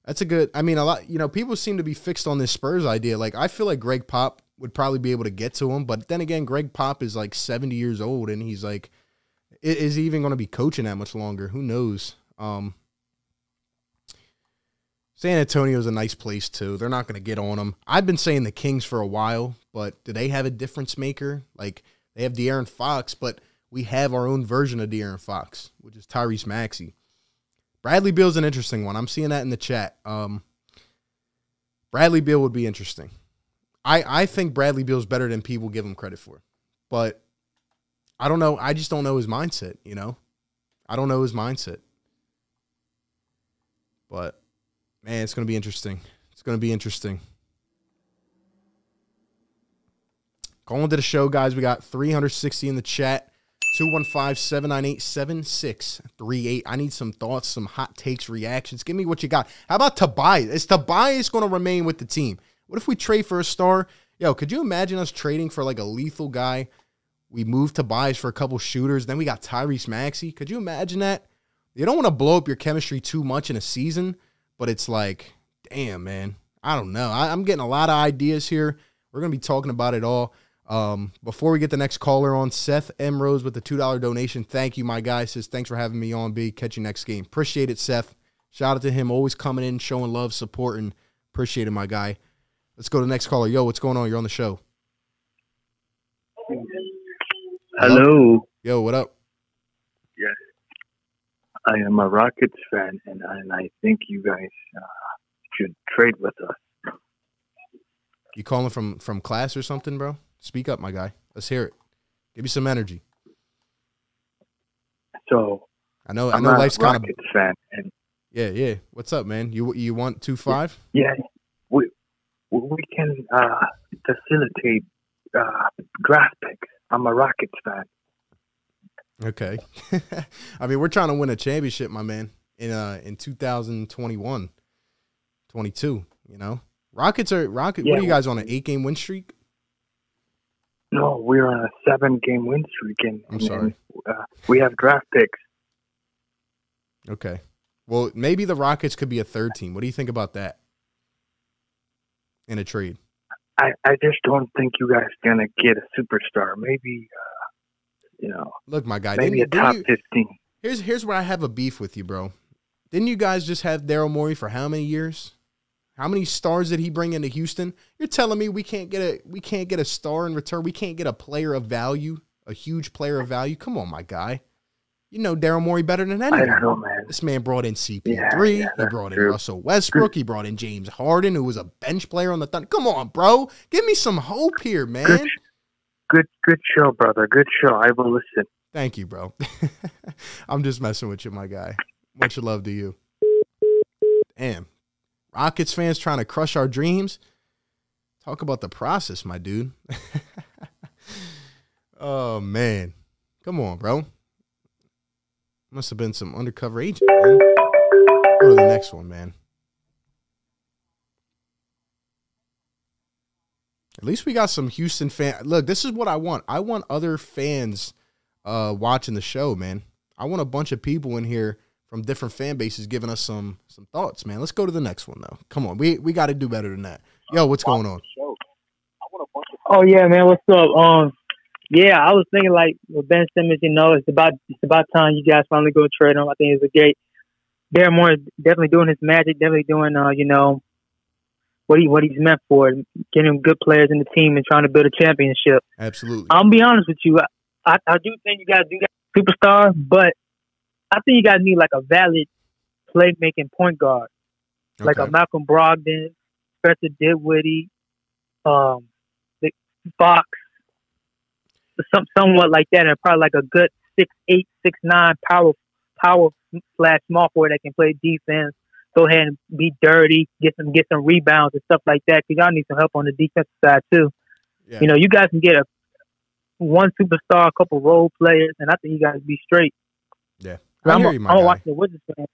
that's a good I mean a lot you know, people seem to be fixed on this Spurs idea. Like I feel like Gregg Pop would probably be able to get to him, but then again, Gregg Pop is like 70 years old and he's like is he even going to be coaching that much longer? Who knows? Um San Antonio's a nice place too. They're not going to get on them. I've been saying the Kings for a while, but do they have a difference maker? Like they have De'Aaron Fox, but we have our own version of De'Aaron Fox, which is Tyrese Maxey. Bradley Beal's an interesting one. I'm seeing that in the chat. Um, Bradley Beal would be interesting. I I think Bradley Beal's better than people give him credit for, but I don't know. I just don't know his mindset. You know, I don't know his mindset. But man, it's going to be interesting. It's going to be interesting. Going to the show, guys. We got 360 in the chat. 215-798-7638. I need some thoughts, some hot takes, reactions. Give me what you got. How about Tobias? Is Tobias going to remain with the team? What if we trade for a star? Yo, could you imagine us trading for like a lethal guy? We move Tobias for a couple shooters. Then we got Tyrese Maxey. Could you imagine that? You don't want to blow up your chemistry too much in a season, but it's like, damn, man. I don't know. I, I'm getting a lot of ideas here. We're going to be talking about it all. Um, before we get the next caller on, Seth M. Rose with the $2 donation. Thank you, my guy. Says, thanks for having me on, B. Catch you next game. Appreciate it, Seth. Shout out to him. Always coming in, showing love, supporting. Appreciate it, my guy. Let's go to the next caller. Yo, what's going on? You're on the show. Hello. Yo, what up? Yes. I am a Rockets fan, and, and I think you guys uh, should trade with us. You calling from from class or something, bro? Speak up, my guy. Let's hear it. Give me some energy. So I know. I I'm know life's kind of Rockets fan, and yeah, yeah. What's up, man? You you want two five? yeah, we we can uh, facilitate uh, draft picks. I'm a Rockets fan. Okay. [laughs] I mean, we're trying to win a championship, my man, in uh in 2021, 22, you know. Rockets are Rocket. what Yeah. are you guys on an 8-game win streak? No, we're on a seven-game win streak, and, I'm sorry. and, uh, we have draft picks. Okay. Well, maybe the Rockets could be a third team. What do you think about that? In a trade. I, I just don't think you guys gonna get a superstar. Maybe, uh, you know, Look, my guy, maybe a top you, fifteen. here's here's where I have a beef with you, bro. Didn't you guys just have Daryl Morey for how many years? How many stars did he bring into Houston? You're telling me we can't get a we can't get a star in return. We can't get a player of value, a huge player of value. Come on, my guy. You know Daryl Morey better than I anyone. don't know, man. This man brought in CP3. Yeah, yeah, he brought in true. Russell Westbrook. He brought in James Harden, who was a bench player on the Thunder. Come on, bro. Give me some hope here, man. Good, good, good show, brother. Good show. I will listen. Thank you, bro. [laughs] I'm just messing with you, my guy. Much love to you. Damn. Rockets fans trying to crush our dreams. Talk about the process, my dude. [laughs] oh man. Come on, bro. Must have been some undercover agent, man. Go to the next one, man. At least we got some Houston fan. Look, this is what I want. I want other fans uh, watching the show, man. I want a bunch of people in here from different fan bases giving us some some thoughts, man. Let's go to the next one though. Come on, we we got to do better than that. Yo, what's going on? Oh yeah, man. What's up? Um, yeah, I was thinking like with Ben Simmons. You know, it's about it's about time you guys finally go trade him. I think it's a great. Darren Moore is definitely doing his magic. Definitely doing, uh, you know, what he what he's meant for, getting good players in the team and trying to build a championship. Absolutely. I'll be honest with you. I, I do think you guys do got superstar, but I think you guys need like a valid playmaking point guard, like a Malcolm Brogdon, Spencer Dinwiddie, um, the Fox, some somewhat like that, and probably like a good six eight, six nine power power slash small forward that can play defense. Go ahead and be dirty, get some get some rebounds and stuff like that. Cause y'all need some help on the defensive side too. Yeah. You know, you guys can get a one superstar, a couple role players, and I think you guys be straight. Yeah. I I'm, a, you, I'm a. Washington Wizards fan.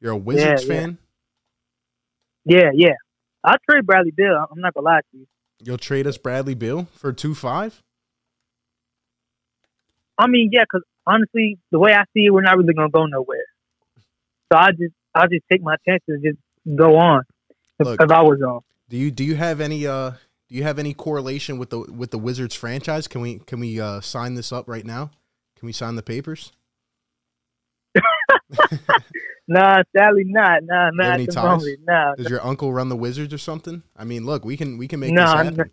You're a Wizards Yeah, yeah. fan. Yeah, yeah. I'll trade Bradley Beal. I'm not gonna lie to you. You'll trade us Bradley Beal for two five. I mean, yeah, because honestly, the way I see it, we're not really gonna go nowhere. So I just, I just take my chances, and just go on. If, Look. if I was on, Do you do you have any uh do you have any correlation with the with the Wizards franchise? Can we can we uh sign this up right now? Can we sign the papers? [laughs] nah, sadly not. Nah, not any at the moment. Nah, Does your uncle run the Wizards or something? I mean, look, we can we can make No, this happen.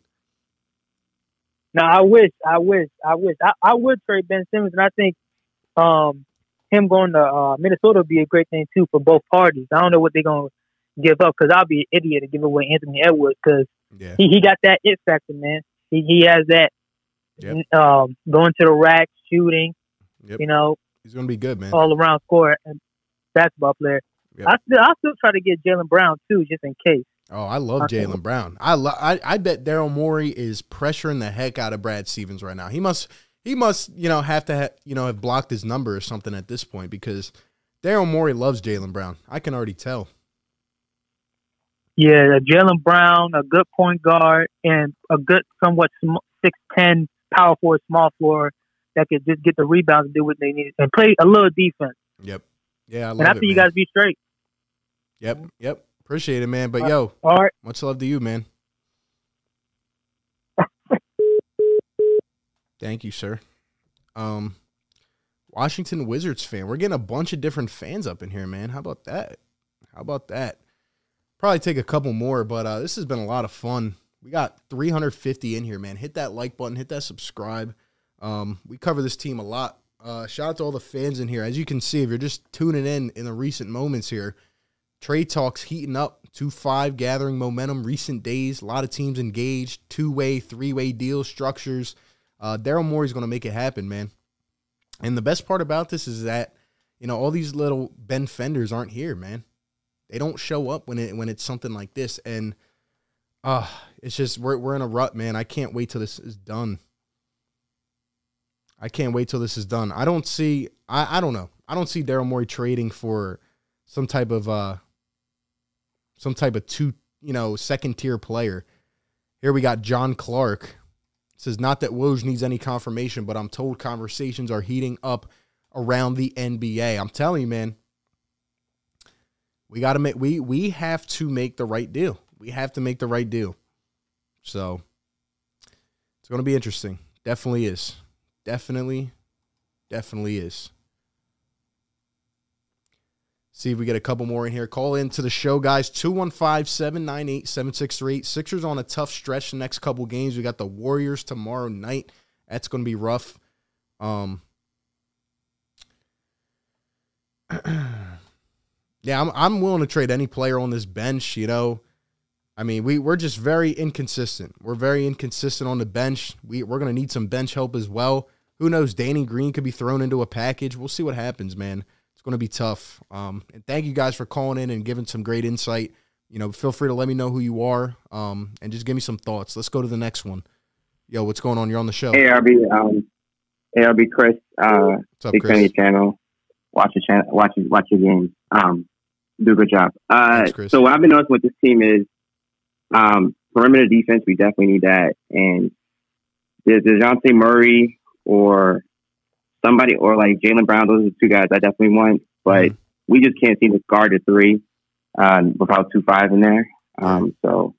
No, I wish, I wish, I wish. I, I would trade Ben Simmons, and I think um, him going to uh, Minnesota would be a great thing too for both parties. I don't know what they're gonna give up because I'll be an idiot to give away Anthony Edwards because Yeah. he, he got that it factor, man. He he has that Yep. um, going to the rack, shooting, Yep. you know, He's gonna be good, man. all around scorer and basketball player. Yep. I still I still try to get Jaylen Brown too, just in case. Oh, I love uh, Jaylen Brown. I lo- I I bet Daryl Morey is pressuring the heck out of Brad Stevens right now. He must he must you know have to ha- you know have blocked his number or something at this point because Daryl Morey loves Jaylen Brown. I can already tell. Yeah, Jaylen Brown, a good point guard, and a good, somewhat six ten power forward, small floor that could just get the rebounds and do what they need and play a little defense. Yep. Yeah, I love and I it. think you man. guys be straight. Yep. Yep. Appreciate it, man. But yo, All right. much love to you, man. [laughs] Thank you, sir. Um, Washington Wizards fan. We're getting a bunch of different fans up in here, man. How about that? How about that? Probably take a couple more, but uh, this has been a lot of fun. We got 350 in here, man. Hit that like button, hit that subscribe. Um, we cover this team a lot. Uh, shout out to all the fans in here. As you can see, if you're just tuning in in the recent moments here, trade talks heating up. Two five gathering momentum. Recent days, a lot of teams engaged. Two way, three way deal structures. Uh, Daryl Morey's going to make it happen, man. And the best part about this is that you know all these little Ben Fenders aren't here, man. They don't show up when it when it's something like this, and uh it's just we're we're in a rut, man. I can't wait till this is done. I can't wait till this is done. I don't see. I I don't know. I don't see Daryl Morey trading for some type of uh some type of two you know second tier player. Here we got John Clark. Says not that Woj needs any confirmation, but I'm told conversations are heating up around the NBA. I'm telling you, man. We got to make we we have to make the right deal. We have to make the right deal. So it's going to be interesting. Definitely is. Definitely definitely is. See if we get a couple more in here. Call in to the show, guys. 215 798 7638. Sixers on a tough stretch the next couple games. We got the Warriors tomorrow night. That's going to be rough. Um, [clears throat] yeah, I'm, I'm willing to trade any player on this bench, you know. I mean, we, we're just very inconsistent. We're very inconsistent on the bench. We, we're going to need some bench help as well. Who knows? Danny Green could be thrown into a package. We'll see what happens, man. It's going to be tough. Um, and thank you guys for calling in and giving some great insight. you know, feel free to let me know who you are, um, and just give me some thoughts. Let's go to the next one. Yo, what's going on? You're on the show. ARB, um, ARB Chris, uh, What's up, big fan of Chris? your channel. Watch your channel, watch your, watch your games. Um, do a good job. Uh, Thanks, so what I've been noticing with this team is, um, perimeter defense. We definitely need that, and there's Dejounte Murray or somebody or like Jaylen Brown. Those are the two guys I definitely want, but Mhm. we just can't seem to guard the three um, without two five in there. Um, so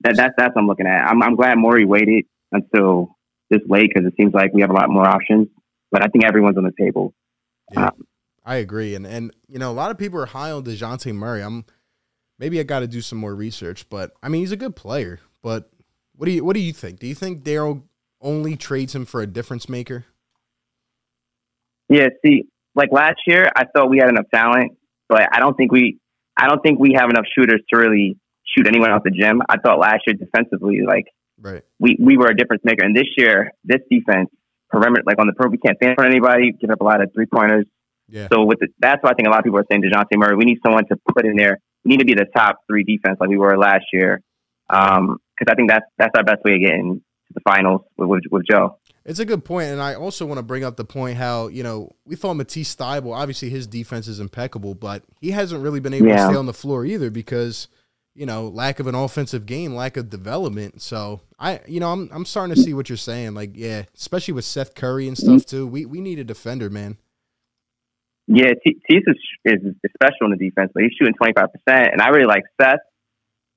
that that's that's what I'm looking at. I'm I'm glad Morey waited until this late because it seems like we have a lot more options. But I think everyone's on the table. Yeah, I agree, and and you know a lot of people are high on Dejounte Murray. I'm maybe I got to do some more research, but I mean he's a good player. But what do you what do you think? Do you think Daryl only trades him for a difference maker? Yeah, see, like last year, I thought we had enough talent, but I don't think we, I don't think we have enough shooters to really shoot anyone out the gym. I thought last year defensively, like Right. we we were a difference maker, and this year, this defense perimeter, like on the pro, we can't stand for anybody, give up a lot of three pointers. Yeah. So with the, that's why I think a lot of people are saying Dejounte Murray. We need someone to put in there. We need to be the top three defense like we were last year, um, because I think that's that's our best way of getting the finals with with, with Joe. It's a good point, and I also want to bring up the point how you know we thought Matisse Thybulle. Obviously, his defense is impeccable, but he hasn't really been able to stay on the floor either because you know lack of an offensive game, lack of development. So I, you know, I'm I'm starting to see what you're saying. Like, yeah, especially with Seth Curry and stuff too. We we need a defender, man. Yeah, T- Tease is is special in the defense, but he's shooting twenty five percent, and I really like Seth,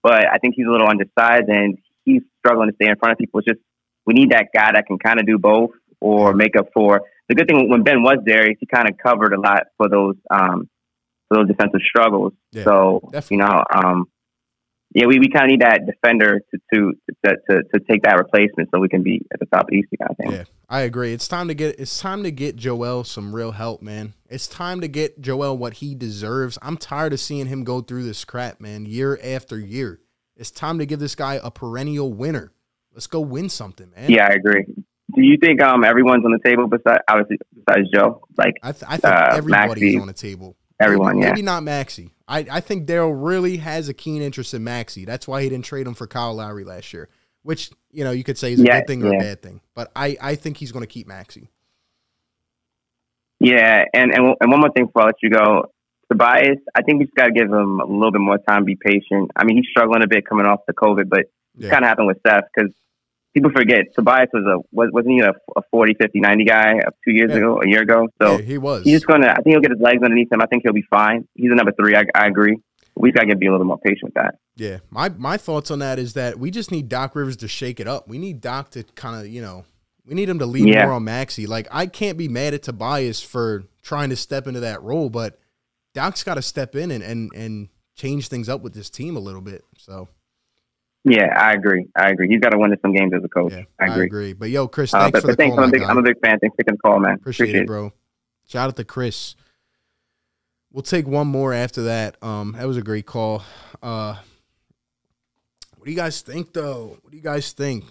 but I think he's a little undersized and he's struggling to stay in front of people. It's just we need that guy that can kind of do both or make up for. The good thing when Ben was there, he kind of covered a lot for those um for those defensive struggles. Yeah, so definitely. you know, um, yeah, we, we kind of need that defender to to, to to to take that replacement so we can be at the top of the East. I think. Yeah, I agree. It's time to get it's time to get Joel some real help, man. It's time to get Joel what he deserves. I'm tired of seeing him go through this crap, man, year after year. It's time to give this guy a perennial winner. Let's go win something, man. Yeah, I agree. Do you think um everyone's on the table besides obviously besides Joe? Like I, th- I think Uh, everybody's Maxey. on the table. everyone, maybe, yeah. maybe not Maxey. I, I think Daryl really has a keen interest in Maxey. That's why he didn't trade him for Kyle Lowry last year, which you know you could say is a Yeah, good thing or a bad thing. But I, I think he's going to keep Maxey. Yeah, and, and and one more thing before I let you go. Tobias, I think we just got to give him a little bit more time, be patient. I mean, he's struggling a bit coming off the COVID, but Yeah. it kind of happened with Seth because people forget Tobias was a was, wasn't he a, a 40, 50, 90 guy two years Yeah. ago, a year ago. So yeah, he was. he's just gonna. I think he'll get his legs underneath him. I think he'll be fine. He's a number three. I, I agree. We got to be a little more patient with that. Yeah, my my thoughts on that is that we just need Doc Rivers to shake it up. We need Doc to kind of you know we need him to lean Yeah. more on Maxey. Like I can't be mad at Tobias for trying to step into that role, but Doc's got to step in and and and change things up with this team a little bit. So Yeah, I agree. I agree. He's got to win some games as a coach. yeah, I agree. I, agree. But yo, Chris, Uh, thanks but, for the thanks. call, I'm a big. I'm a big fan. Thanks for taking the call, man. Appreciate, it, bro. Shout out to Chris. We'll take one more after that. Um, that was a great call. Uh, what do you guys think, though? What do you guys think?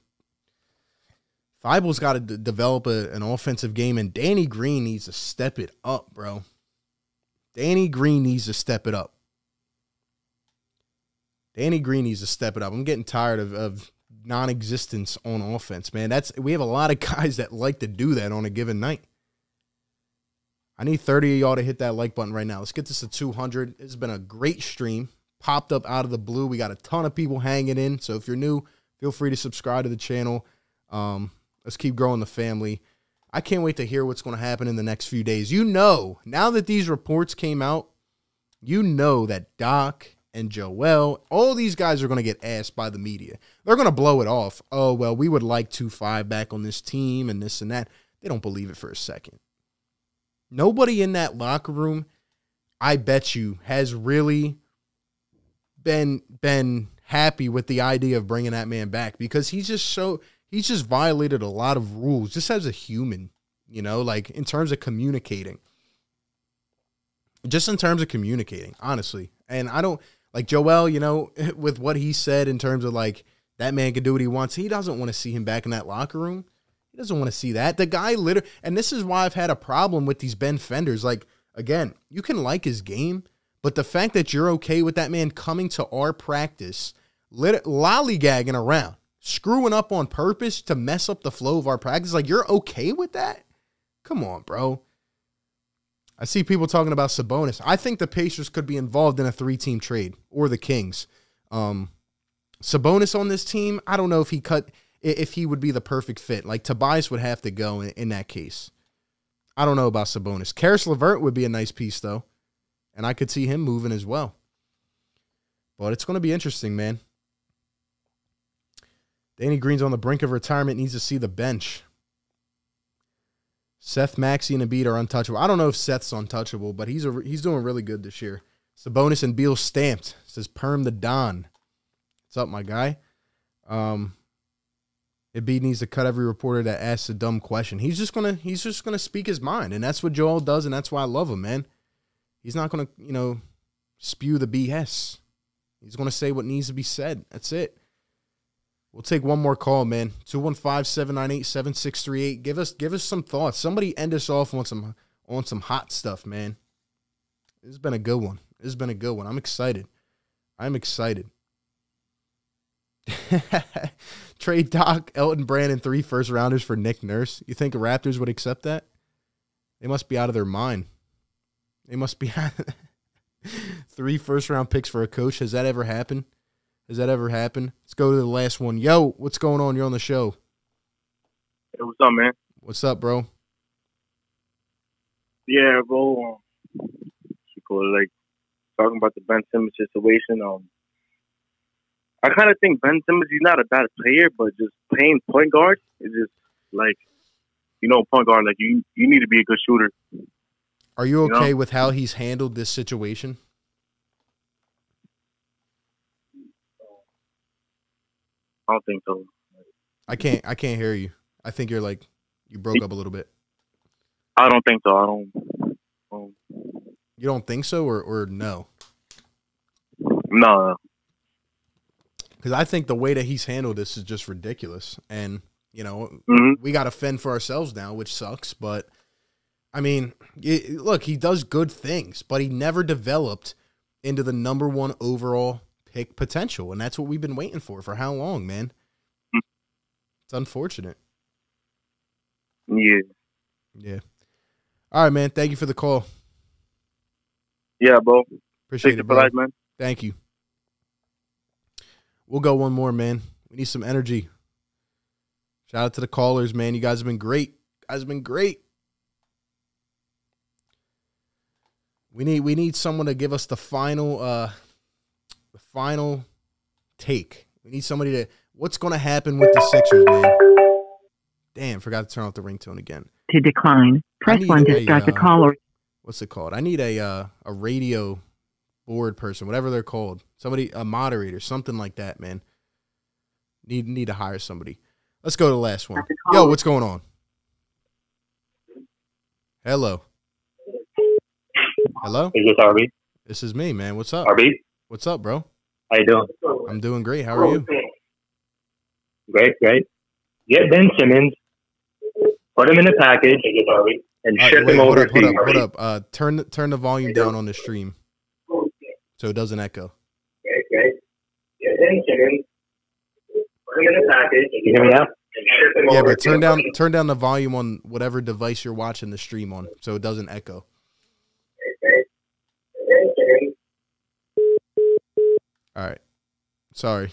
Thybulle's got to d- develop a, an offensive game, and Danny Green needs to step it up, bro. Danny Green needs to step it up. Danny Green needs to step it up. I'm getting tired of, of non-existence on offense, man. That's we have a lot of [laughs] guys that like to do that on a given night. I need 30 of y'all to hit that like button right now. Let's get this to 200. It's been a great stream. Popped up out of the blue. We got a ton of people hanging in. So if you're new, feel free to subscribe to the channel. Um, let's keep growing the family. I can't wait to hear what's going to happen in the next few days. You know, now that these reports came out, you know that Doc and Joel, all these guys are going to get asked by the media. They're going to blow it off. Oh, well, we would like 2 5 back on this team and this and that. They don't believe it for a second. Nobody in that locker room, I bet you, has really been been happy with the idea of bringing that man back because he's just so he's just violated a lot of rules just as a human, you know, like in terms of communicating. Just in terms of communicating, honestly. And I don't like Joel, you know, [laughs] with what he said in terms of like that man can do what he wants. He doesn't want to see him back in that locker room. He doesn't want to see that. The guy literally, and this is why I've had a problem with these Ben Fenders. Like, again, you can like his game, But the fact that you're okay with that man coming to our practice, lit- lollygagging around, screwing up on purpose to mess up the flow of our practice, like you're okay with that? Come on, bro. I see people talking about Sabonis. I think the Pacers could be involved in a three-team trade or the Kings. Um, Sabonis on this team, I don't know if he cut if he would be the perfect fit. Like Tobias would have to go in, in that case. I don't know about Sabonis. Caris LeVert would be a nice piece though, and I could see him moving as well. But it's going to be interesting, man. Danny Green's on the brink of retirement. Needs to see the bench. Seth Maxey and Embiid are untouchable. I don't know if Seth's untouchable, but he's a, he's doing really good this year. Sabonis and Beal stamped. Says Perm the Don. What's up, my guy? Um, Embiid needs to cut every reporter that asks a dumb question. He's just gonna he's just gonna speak his mind, and that's what Joel does, and that's why I love him, man. He's not gonna you know spew the BS. He's gonna say what needs to be said. That's it. We'll take one more call, man. 215-798-7638. Give us give us some thoughts. Somebody end us off on some on some hot stuff, man. This has been a good one. This has been a good one. I'm excited. I'm excited. [laughs] Trade Doc, Elton Brand, and three first rounders for Nick Nurse. You think Raptors would accept that? They must be out of their mind. They must be [laughs] three first round picks for a coach. Has that ever happened? Has that ever happened? Let's go to the last one. Yo, what's going on? You're on the show. Hey, what's up, man? What's up, bro? Yeah, bro. Um, like talking about the Ben Simmons situation. Um, I kind of think Ben Simmons he's not a bad player, but just playing point guard is just like you know point guard like you you need to be a good shooter. Are you You know? okay with how he's handled this situation? I don't think so. I can't I can't hear you. I think you're like you broke up a little bit. I don't think so. I don't. Um, You don't think so or or no? no. Because I think the way that he's handled this is just ridiculous. And, you know, Mhm. we got to fend for ourselves now, which sucks. But, I mean, y look, he does good things, but he never developed into the number one overall pick potential. And that's what we've been waiting for for how long, man? It's unfortunate. Yeah, Yeah. All right, man. Thank you for the call. yeah, bro. Appreciate Take it, it bro. life, man. Thank you. We'll go one more, man. We need some energy. Shout out to the callers, man. You guys have been great. You guys have been great. We need we need someone to give us the final uh the final take. We need somebody to what's gonna happen with the Sixers, man. Damn, forgot to turn off the ringtone again. To decline, press 1 to a, start the uh, call or what's it called? I need a uh, a radio board person, whatever they're called. Somebody, a moderator, something like that, man. Need need to hire somebody. Let's go to the last one. Yo, what's going on? Hello. Hello. Is this RB? This is me, man. What's up? RB? What's up, bro? How you doing? I'm doing great. How are you? Great, great. Get Ben Simmons, put him in a package, and right, ship wait, him hold over up, hold to up, you. hold up. Uh, turn the, turn the volume down on the stream so it doesn't echo. Great, great. Get Ben Simmons, put him in a package. You hear me now? And ship him Yeah, but turn down turn down the volume on whatever device you're watching the stream on so it doesn't echo. All right. Sorry.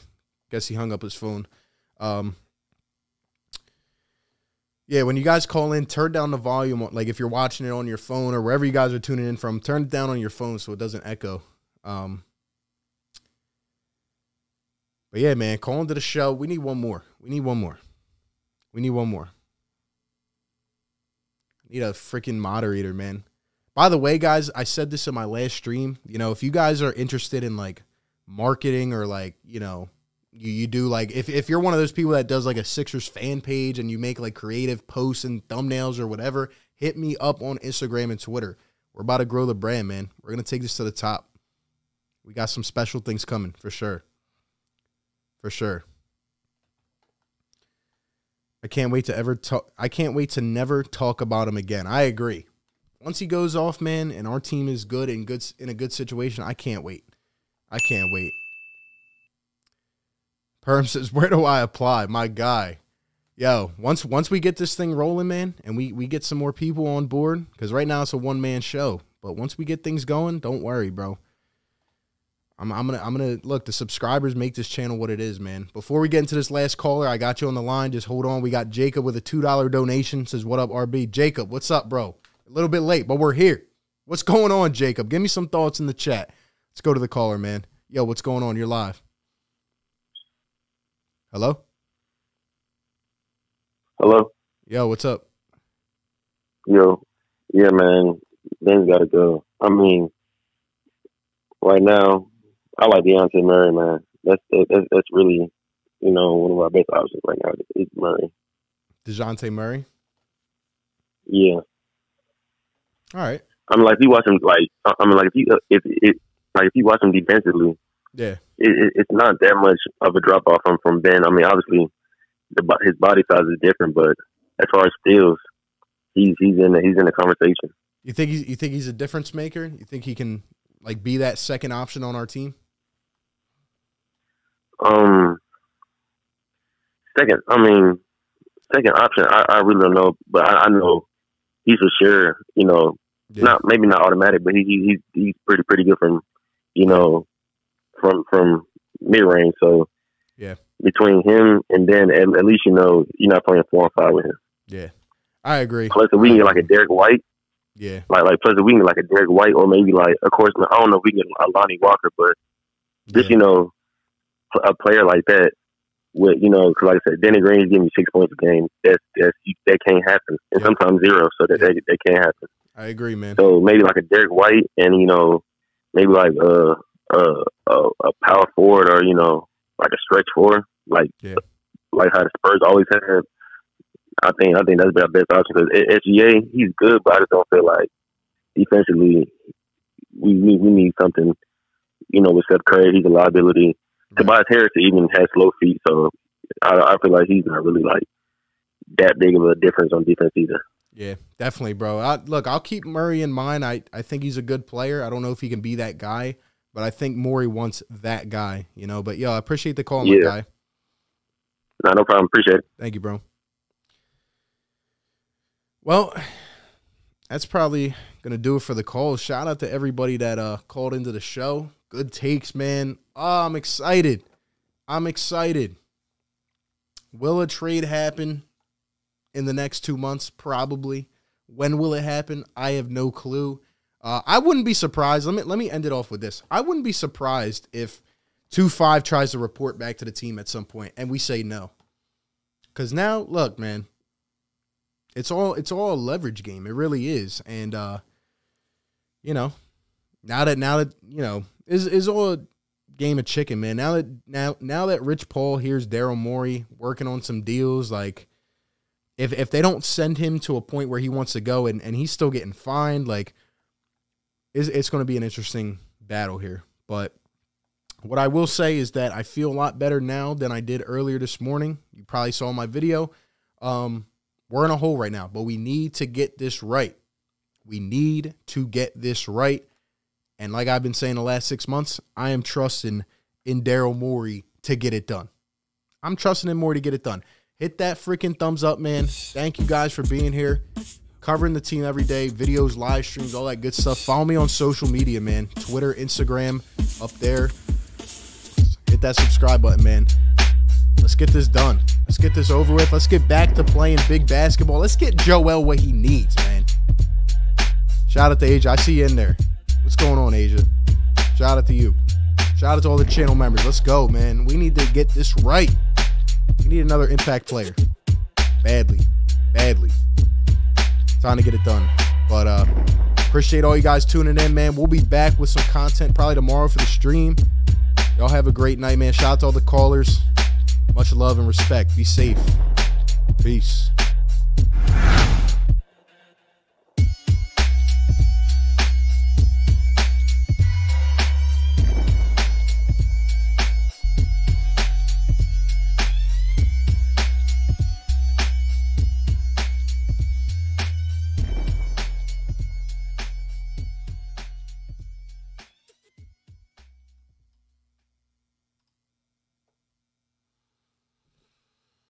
Guess he hung up his phone. Um Yeah, when you guys call in, turn down the volume like if you're watching it on your phone or wherever you guys are tuning in from, turn it down on your phone so it doesn't echo. Um But yeah, man, call into the show. We need one more. We need one more. We need one more. Need a freaking moderator, man. By the way, guys, I said this in my last stream. You know, if you guys are interested in like marketing or like, you know, you, you do like if, if you're one of those people that does like a Sixers fan page and you make like creative posts and thumbnails or whatever, hit me up on Instagram and Twitter. We're about to grow the brand, man. We're gonna take this to the top. We got some special things coming for sure. For sure. I can't wait to ever talk. I can't wait to never talk about him again. I agree, once he goes off, man, and our team is good and good in a good situation, I can't wait. I can't wait. Perm says, "Where do I apply?" My guy, yo. Once once we get this thing rolling, man, and we we get some more people on board, because right now it's a one man show. But once we get things going, don't worry, bro. I'm, I'm gonna I'm gonna look. The subscribers make this channel what it is, man. Before we get into this last caller, I got you on the line. Just hold on. We got Jacob with a two dollar donation. Says, "What up, RB?" Jacob, what's up, bro? A little bit late, but we're here. What's going on, Jacob? Give me some thoughts in the chat. Let's go to the caller, man. Yo, what's going on? You're live. Hello. Hello. Yo, what's up? Yo, yeah, man. Ben's got to go. I mean, right now, I like Dejounte Murray, man. That's that's that's really, you know, one of our best options right now. Is Murray. Dejounte Murray. Yeah. All right. I mean, like if you watch him, like I mean, like if you if it like if you watch him defensively, Yeah. it, it, it's not that much of a drop off from from Ben. I mean, obviously, the his body size is different, but as far as steals, he's he's in the, he's in the conversation. You think he's you think he's a difference maker? You think he can like be that second option on our team? Um, second, I mean, second option, I, I really don't know, but I, I know he's for sure. You know, not maybe not automatic, but he, he he's he's pretty pretty good from, you know, from from mid range. So Yeah. between him and then at, at least you know you're not playing four and five with him. Yeah. I agree. Plus, if we can get like a Derrick White, Yeah. like like plus if we can get like a Derrick White or maybe like of course I don't know if we can get a Lonnie Walker, but just you know a player like that with you know 'cause like I said, Danny Green's giving me six points a game. That's that's that can't happen, and sometimes zero, so that that, that can't happen. I agree, man. So maybe like a Derrick White, and you know maybe like a a a, a power forward or you know like a stretch forward, like yeah. like how the Spurs always have. I think I think that's our best option because SGA he's good, but I just don't feel like defensively we need we need something. You know, with Seth Curry, he's a liability. Tobias Harris even has slow feet, so I, I feel like he's not really like that big of a difference on defense either. Yeah, definitely, bro. I, look, I'll keep Murray in mind. I, I think he's a good player. I don't know if he can be that guy, but I think Morey wants that guy, you know. But yo, I appreciate the call, my guy. No, no problem. Appreciate it. Thank you, bro. Well, that's probably gonna do it for the call. Shout out to everybody that uh called into the show. Good takes, man. Oh, I'm excited. I'm excited. Will a trade happen in the next two months? Probably. When will it happen? I have no clue. Uh, I wouldn't be surprised. Let me let me end it off with this. I wouldn't be surprised if two five tries to report back to the team at some point, and we say no. Cause now, look, man, it's all it's all a leverage game. It really is, and uh, you know, now that now that you know is is all a game of chicken, man. Now that now now that Rich Paul hears Daryl Morey working on some deals, like if if they don't send him to a point where he wants to go and, and he's still getting fined, like it's, it's going to be an interesting battle here. But what I will say is that I feel a lot better now than I did earlier this morning. You probably saw my video. Um, we're in a hole right now, but we need to get this right. We need to get this right. And like I've been saying the last six months, I am trusting in Daryl Morey to get it done. I'm trusting in Morey to get it done. Hit that freaking thumbs up, man. Thank you guys for being here. Covering the team every day, videos, live streams, all that good stuff. Follow me on social media, man. Twitter, Instagram, up there. Hit that subscribe button, man. Let's get this done. Let's get this over with. Let's get back to playing big basketball. Let's get Joel what he needs, man. Shout out to Asia. I see you in there. What's going on, Asia? Shout out to you. Shout out to all the channel members. Let's go, man. We need to get this right. We need another impact player. Badly. Badly. Time to get it done. But uh appreciate all you guys tuning in, man. We'll be back with some content probably tomorrow for the stream. Y'all have a great night, man. Shout out to all the callers. Much love and respect. Be safe. Peace.